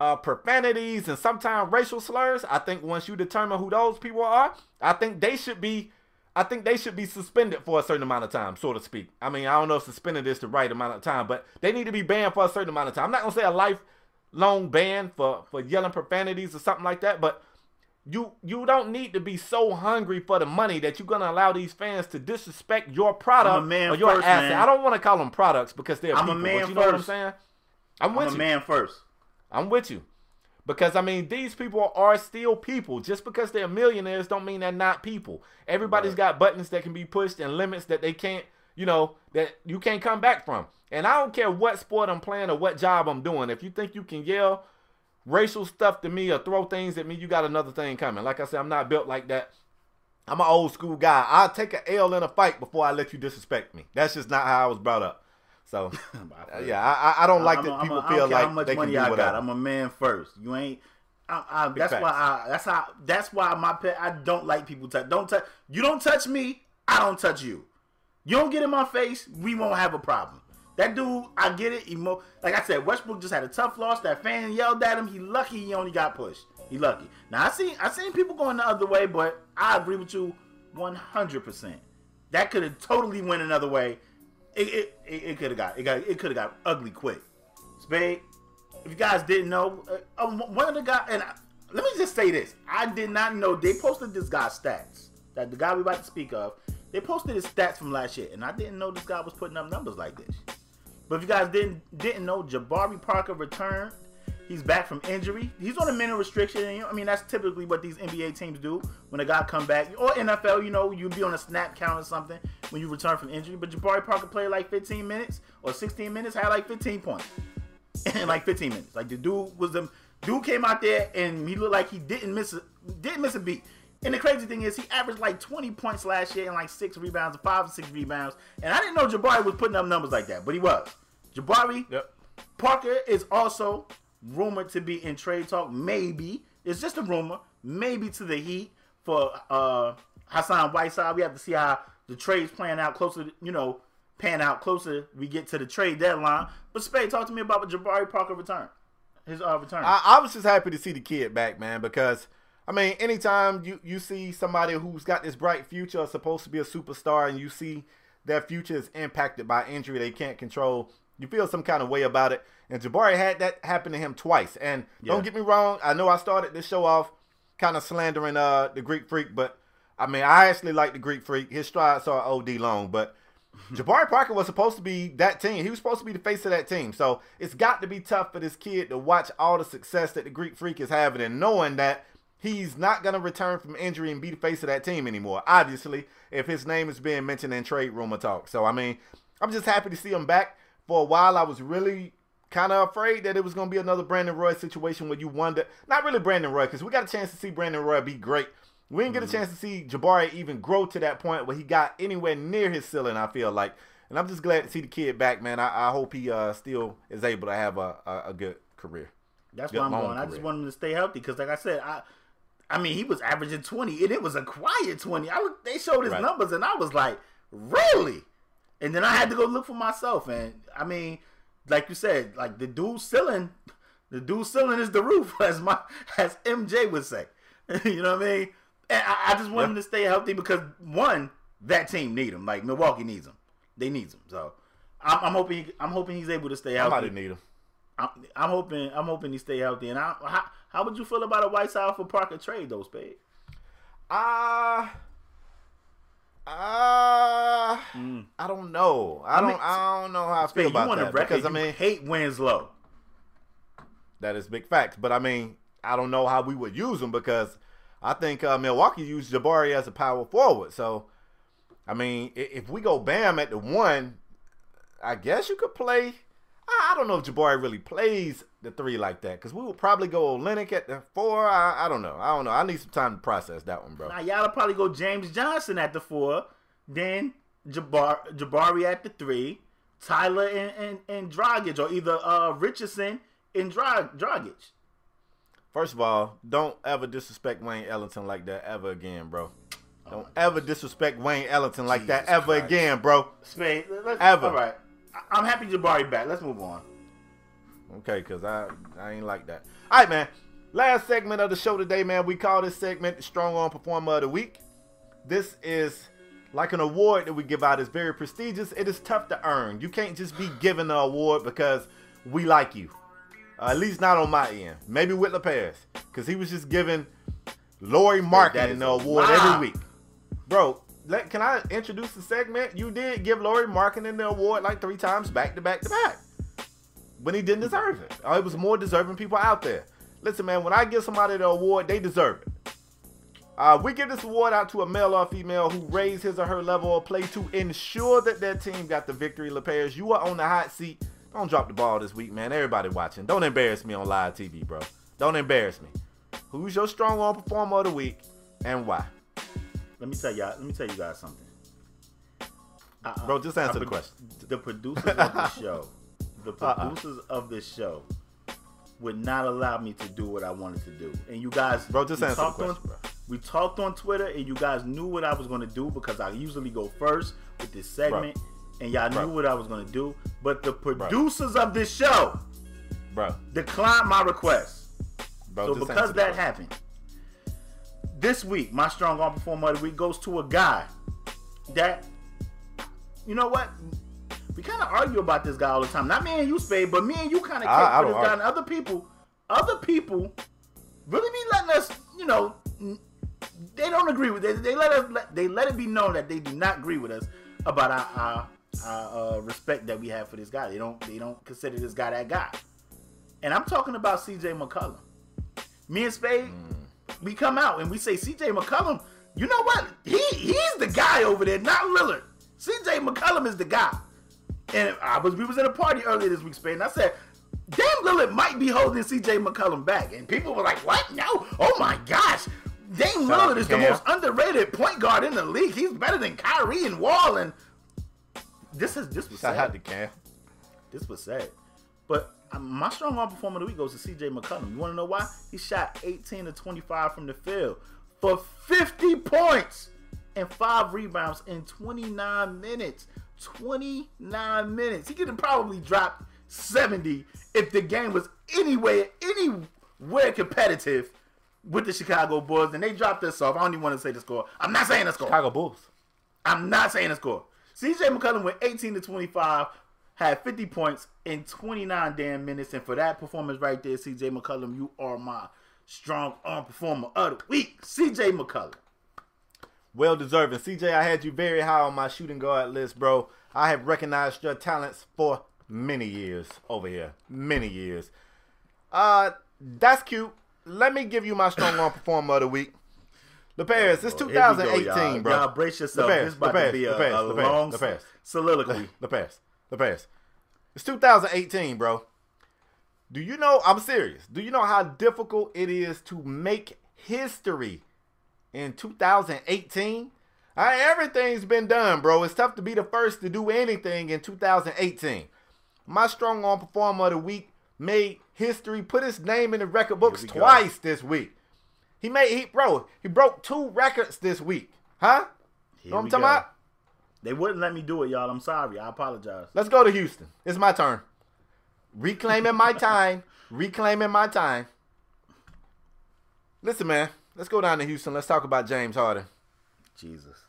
uh, profanities and sometimes racial slurs, I think once you determine who those people are, I think they should be, I think they should be suspended for a certain amount of time, so to speak. I mean, I don't know if suspended is the right amount of time, but they need to be banned for a certain amount of time. I'm not gonna say a lifelong ban for for yelling profanities or something like that, but you you don't need to be so hungry for the money that you're gonna allow these fans to disrespect your product I'm a man or your first, asset. man. I don't want to call them products because they're I'm a man but you know what I'm saying? I'm with I'm a you. man first. I'm with you. Because I mean, these people are still people. Just because they're millionaires don't mean they're not people. Everybody's Right. got buttons that can be pushed and limits that they can't, you know, that you can't come back from. And I don't care what sport I'm playing or what job I'm doing. If you think you can yell racial stuff to me or throw things at me, you got another thing coming. Like I said, I'm not built like that. I'm an old school guy. I'll take an L in a fight before I let you disrespect me. That's just not how I was brought up. So, uh, yeah, I, I- don't like I'm a- that a- people don't feel like how much they can money do I whatever. got. I'm a man first. You ain't. I, I, that's facts. why I. That's how. That's why my pet. I don't like people touch. Don't touch. You don't touch me. I don't touch you. You don't get in my face. We won't have a problem. That dude, I get it. Emo. Like I said, Westbrook just had a tough loss. That fan yelled at him. He lucky he only got pushed. He lucky. Now I see. I seen people going the other way, but I agree with you 100. percent That could have totally went another way. It it, it, it could have got it got it could have got ugly quick. Spade. If you guys didn't know, uh, um, one of the guys, and I, let me just say this: I did not know they posted this guy's stats. That the guy we about to speak of, they posted his stats from last year, and I didn't know this guy was putting up numbers like this. But if you guys didn't didn't know, Jabari Parker returned. He's back from injury. He's on a minute restriction. And, you know, I mean, that's typically what these NBA teams do when a guy come back. Or NFL, you know, you'd be on a snap count or something when you return from injury. But Jabari Parker played like 15 minutes or 16 minutes, had like 15 points in like 15 minutes. Like the dude was the dude came out there and he looked like he didn't miss a didn't miss a beat. And the crazy thing is he averaged like 20 points last year and like six rebounds, five or six rebounds. And I didn't know Jabari was putting up numbers like that, but he was. Jabari Yep. Parker is also rumored to be in trade talk. Maybe it's just a rumor. Maybe to the Heat for uh, Hassan Whiteside. We have to see how the trade's playing out closer. To, you know, pan out closer. We get to the trade deadline. But Spade, talk to me about Jabari Parker return. His uh, return. I, I was just happy to see the kid back, man, because I mean, anytime you you see somebody who's got this bright future, or supposed to be a superstar, and you see their future is impacted by injury they can't control, you feel some kind of way about it. And Jabari had that happen to him twice. And Yeah. don't get me wrong, I know I started this show off kind of slandering uh the Greek Freak, but I mean, I actually like the Greek Freak. His strides are OD long, but Jabari Parker was supposed to be that team. He was supposed to be the face of that team. So it's got to be tough for this kid to watch all the success that the Greek Freak is having and knowing that he's not going to return from injury and be the face of that team anymore. Obviously, if his name is being mentioned in trade rumor talk. So, I mean, I'm just happy to see him back. For a while, I was really kind of afraid that it was going to be another Brandon Roy situation where you wonder, not really Brandon Roy, because we got a chance to see Brandon Roy be great. We didn't get a chance to see Jabari even grow to that point where he got anywhere near his ceiling, I feel like. And I'm just glad to see the kid back, man. I, I hope he uh, still is able to have a, a, a good career. That's Good I'm going. I just want him to stay healthy because, like I said, I, I mean, he was averaging 20, and it was a quiet 20. I look, they showed his Right. numbers, and I was like, really? And then I had to go look for myself, and I mean, like you said, like the dude ceiling, the dude ceiling is the roof, as my as MJ would say. you know what I mean? And I, I just want Yeah. him to stay healthy because one, that team need him. Like Milwaukee needs him. They needs him. So I'm, I'm hoping I'm hoping he's able to stay I healthy. might need him. I'm, I'm hoping I'm hoping he stay healthy. And I, how would you feel about a Whiteside for Parker trade though, Spade? Uh Uh, I don't know. I, mean, don't. I don't know how I Spade, feel about that because I mean hate Winslow. that is big facts. But I mean, I don't know how we would use him because I think uh, Milwaukee used Jabari as a power forward. So, I mean, if we go Bam at the one, I guess you could play. I I don't know if Jabari really plays the three like that because we will probably go Olynyk at the four. I, I don't know. I don't know. I need some time to process that one, bro. Now y'all'll probably go James Johnson at the four, then Jabbar Jabari at the three, Tyler and and, and Dragic, or either uh Richardson and Dra- Dragic. First of all, don't ever disrespect Wayne Ellington like that ever again, bro. Oh Don't ever disrespect Wayne Ellington like that ever Christ. again, bro. Spade, let's, Ever. All right, I'm happy Jabari back. Let's move on. Okay, cause I I ain't like that. All right, man. Last segment of the show today, man. We call this segment Strong Arm Performer of the Week. This is like an award that we give out. It's very prestigious. It is tough to earn. You can't just be given the award because we like you. Uh, at least not on my end. Maybe with LaParis, because he was just giving Lauri that Markkanen is the award every week. Bro, let, can I introduce the segment? You did give Lauri Markkanen the award like three times back to back to back when he didn't deserve it. Uh, it was more deserving people out there. Listen, man, when I give somebody the award, they deserve it. Uh, we give this award out to a male or female who raised his or her level of play to ensure that their team got the victory. LaParis, you are on the hot seat. Don't drop the ball this week, man. Everybody watching. Don't embarrass me on live TV, bro. Don't embarrass me. Who's your strong arm performer of the week and why? Let me tell y'all. Let me tell you guys something. Uh-uh. Bro, just answer the question. The producers of the show, the Uh-uh. producers of this show, would not allow me to do what I wanted to do. And you guys, Bro, just we answer the question, on, bro. We talked on Twitter, and you guys knew what I was going to do because I usually go first with this segment, and y'all Bro. knew what I was going to do. But the producers of this show Bro, declined my request. bro, So because that happened, this week my strong arm performer of the week goes to a guy that, you know what? We kind of argue about this guy all the time. Not me and you, Spade, but me and you kind of kick for this guy. argue. And other people, other people, really be letting us, you know, they don't agree with it. They let us, let, they let it be known that they do not agree with us about our, our, our uh, respect that we have for this guy. They don't, they don't consider this guy that guy. And I'm talking about C.J. McCollum. Me and Spade, we come out and we say C.J. McCollum. You know what? He he's the guy over there, not Lillard. C.J. McCollum is the guy. And I was we was at a party earlier this week, Spade, and I said, "Damn, Lillard might be holding C.J. McCollum back." And people were like, "What? No! Oh my gosh!" Dame out Lillard is the most underrated point guard in the league. He's better than Kyrie and Wall. And this is this was Shout sad. out to Cam. This was sad. But um, my strong arm performer of the week goes to CJ McCollum. You want to know why? He shot 18 to 25 from the field for 50 points and five rebounds in 29 minutes. 29 minutes. He could have probably dropped 70 if the game was anywhere, anywhere competitive with the Chicago Bulls. And they dropped this off. I don't even want to say the score. I'm not saying the score. Chicago Bulls. I'm not saying the score. CJ McCollum went 18 to 25, had 50 points in 29 damn minutes, and for that performance right there, CJ McCollum, you are my strong arm performer of the week. CJ McCollum. Well deserving. CJ, I had you very high on my shooting guard list, bro. I have recognized your talents for many years over here. Many years. Uh, that's cute. Let me give you my strong arm performer of the week. LaParis, it's Here we go, 2018, y'all. bro. Y'all brace yourself. LaParis, this about LaParis, to be a, LaParis, a LaParis, long LaParis. soliloquy. LaParis, LaParis. It's 2018, bro. Do you know? I'm serious. Do you know how difficult it is to make history in 2018? All right, everything's been done, bro. It's tough to be the first to do anything in 2018. My strong arm performer of the week made history, put his name in the record books we go. twice this week. He made he bro, he broke two records this week. Huh? Here know what I'm talking go. about? They wouldn't let me do it, y'all. I'm sorry. I apologize. Let's go to Houston. It's my turn. Reclaiming my time. Reclaiming my time. Listen, man. Let's go down to Houston. Let's talk about James Harden. Jesus.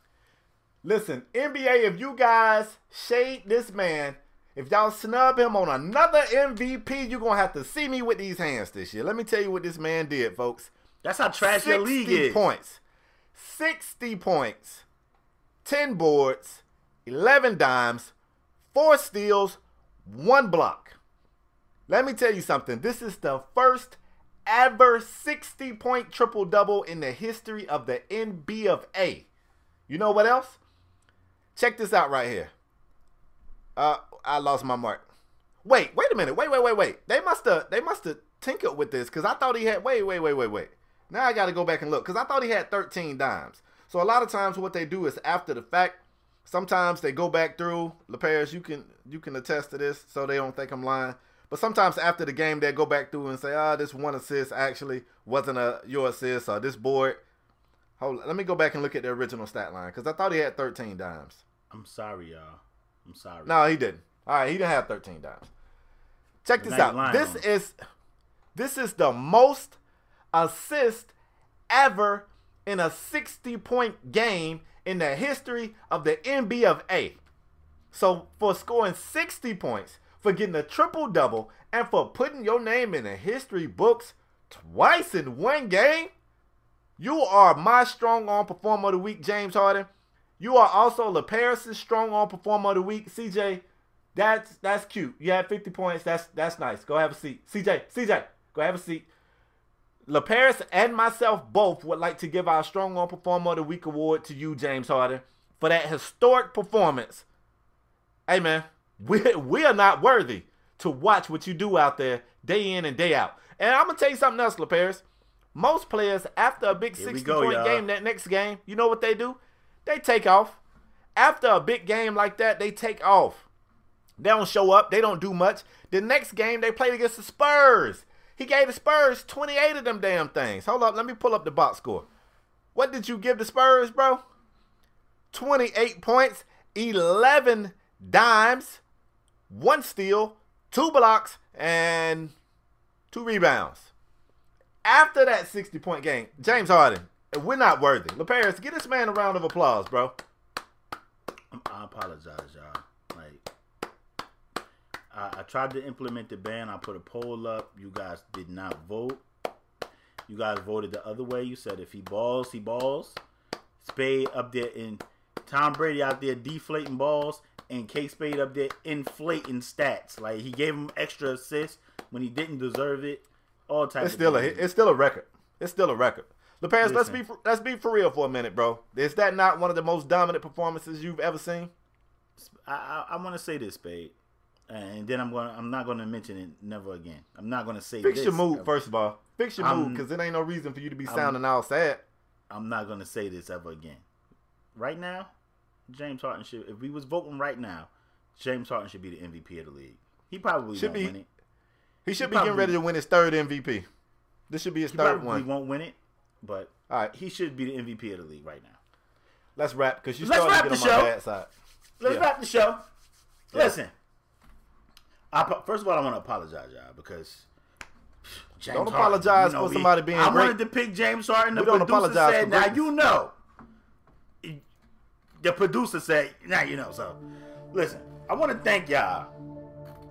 Listen, NBA, if you guys shade this man, if y'all snub him on another MVP, you're going to have to see me with these hands this year. Let me tell you what this man did, folks. That's how trash your league 60 is. points. 60 points. 10 boards, 11 dimes, 4 steals, 1 block. Let me tell you something. This is the first ever 60 point triple double in the history of the NBA of A. You know what else? Check this out right here. Uh, I lost my mark. Wait, wait a minute. Wait, wait, wait, wait. They must have they must have tinkered with this because I thought he had. Wait, wait, wait, wait, wait. Now I got to go back and look because I thought he had 13 dimes. So a lot of times what they do is after the fact. Sometimes they go back through. LaParis, you can you can attest to this, so they don't think I'm lying. But sometimes after the game, they go back through and say, "Ah, oh, this one assist actually wasn't a your assist, or this board." Hold, let me go back and look at the original stat line because I thought he had 13 dimes. I'm sorry, y'all. I'm sorry. No, he didn't. All right, he didn't have 13 dimes. Check this out. This is this is the most assist ever in a 60 point game in the history of the NBA. So for scoring 60 points, for getting a triple double, and for putting your name in the history books twice in one game, you are my strong arm performer of the week, James Harden. You are also LaParis' strong arm performer of the week, CJ. That's that's cute. You had 50 points. That's that's nice. Go have a seat. CJ, CJ, go have a seat. LaParis and myself both would like to give our Strong Arm Performer of the Week award to you, James Harden, for that historic performance. Hey, man, we, we are not worthy to watch what you do out there day in and day out. And I'm going to tell you something else, LaParis. Most players, after a big 60 go, point y'all. game, that next game, you know what they do? They take off. After a big game like that, they take off. They don't show up. They don't do much. The next game, they played against the Spurs. He gave the Spurs 28 of them damn things. Hold up, let me pull up the box score. What did you give the Spurs, bro? 28 points, 11 dimes, one steal, two blocks, and two rebounds. After that 60 point game, James Harden, we're not worthy. LaParis, give this man a round of applause, bro. I apologize, y'all. I, I tried to implement the ban. I put a poll up. You guys did not vote. You guys voted the other way. You said if he balls, he balls. Spade up there in Tom Brady out there deflating balls, and K Spade up there inflating stats. Like he gave him extra assists when he didn't deserve it. All types. It's still a it's still a record. It's still a record. LaParis, let's be for, let's be for real for a minute, bro. Is that not one of the most dominant performances you've ever seen? I I, I want to say this, Spade and then I'm going. I'm not going to mention it never again. I'm not going to say. This. Fix this. your mood first of all. Fix your I'm, mood because it ain't no reason for you to be sounding I'm, all sad. I'm not going to say this ever again. Right now, James Harden should. If we was voting right now, James Harden should be the MVP of the league. He probably should be. He, he should he be probably, getting ready to win his third MVP. This should be his third one. He won't win it, but all right, he should be the MVP of the league right now. Let's wrap because you started wrap to get the on show. my bad side. Let's yeah. wrap the show. Yeah. Listen, I, first of all, I want to apologize, y'all, because James don't apologize Harden, you know, for somebody being. I great. wanted to pick James Harden. The we don't apologize said, "Now you know." The producer said, "Now you know." So, listen, I want to thank y'all.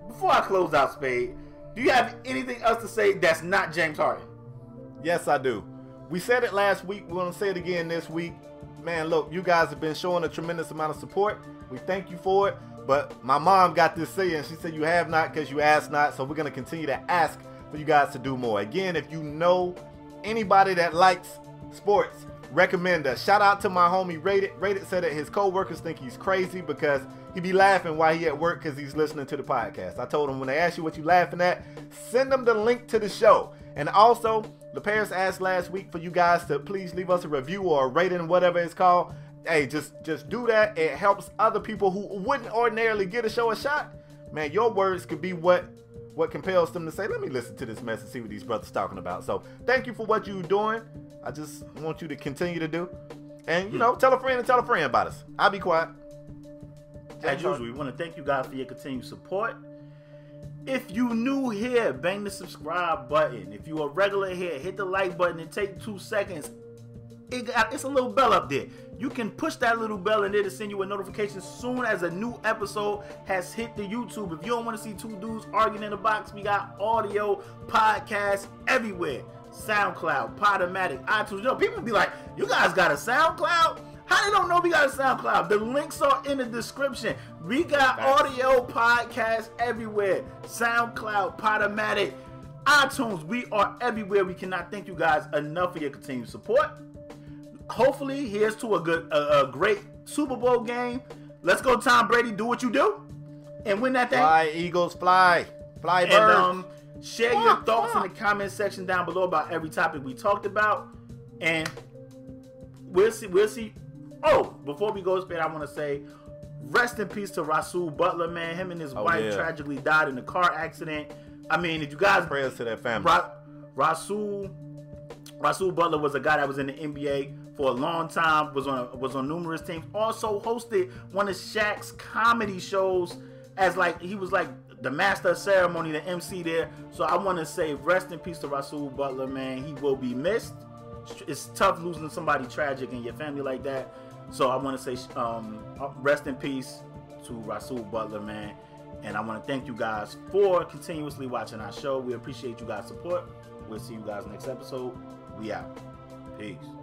Before I close out, Spade, do you have anything else to say that's not James Harden? Yes, I do. We said it last week. We're gonna say it again this week. Man, look, you guys have been showing a tremendous amount of support. We thank you for it. But my mom got this saying. She said, You have not because you ask not. So we're going to continue to ask for you guys to do more. Again, if you know anybody that likes sports, recommend us. Shout out to my homie Rated. Rated said that his co-workers think he's crazy because he be laughing while he at work because he's listening to the podcast. I told him when they ask you what you laughing at, send them the link to the show. And also, LaParis asked last week for you guys to please leave us a review or a rating, whatever it's called hey, just just do that. It helps other people who wouldn't ordinarily get a show a shot. Man, your words could be what what compels them to say, let me listen to this mess and see what these brothers talking about. So thank you for what you're doing. I just want you to continue to do. And you hmm. know, tell a friend and tell a friend about us. I'll be quiet. As usual, we want to thank you guys for your continued support. If you new here, bang the subscribe button. If you a regular here, hit the like button and take two seconds. It got, it's a little bell up there. You can push that little bell in there to send you a notification soon as a new episode has hit the YouTube. If you don't want to see two dudes arguing in a box, we got audio, podcasts everywhere. SoundCloud, Podomatic, iTunes. Know, people be like, you guys got a SoundCloud? How they don't know we got a SoundCloud? The links are in the description. We got audio podcasts everywhere. SoundCloud, Podomatic, iTunes. We are everywhere. We cannot thank you guys enough for your continued support. Hopefully, here's to a good, a, a great Super Bowl game. Let's go, Tom Brady. Do what you do and win that thing. Fly, Eagles, fly. Fly, And um, share your Fuck, thoughts in the comment section down below about every topic we talked about. And we'll see. We'll see. Oh, before we go, Spade, I want to say rest in peace to Rasul Butler, man. Him and his Oh, wife yeah. tragically died in a car accident. I mean, did you guys Prayers to that family. Ra- Rasul Rasul Butler was a guy that was in the NBA for a long time. was on was on numerous teams. Also hosted one of Shaq's comedy shows as like he was like the master of ceremony, the MC there. So I want to say rest in peace to Rasul Butler, man. He will be missed. It's tough losing somebody tragic in your family like that. So I want to say um, rest in peace to Rasul Butler, man. And I want to thank you guys for continuously watching our show. We appreciate you guys' support. We'll see you guys next episode. We out. Peace.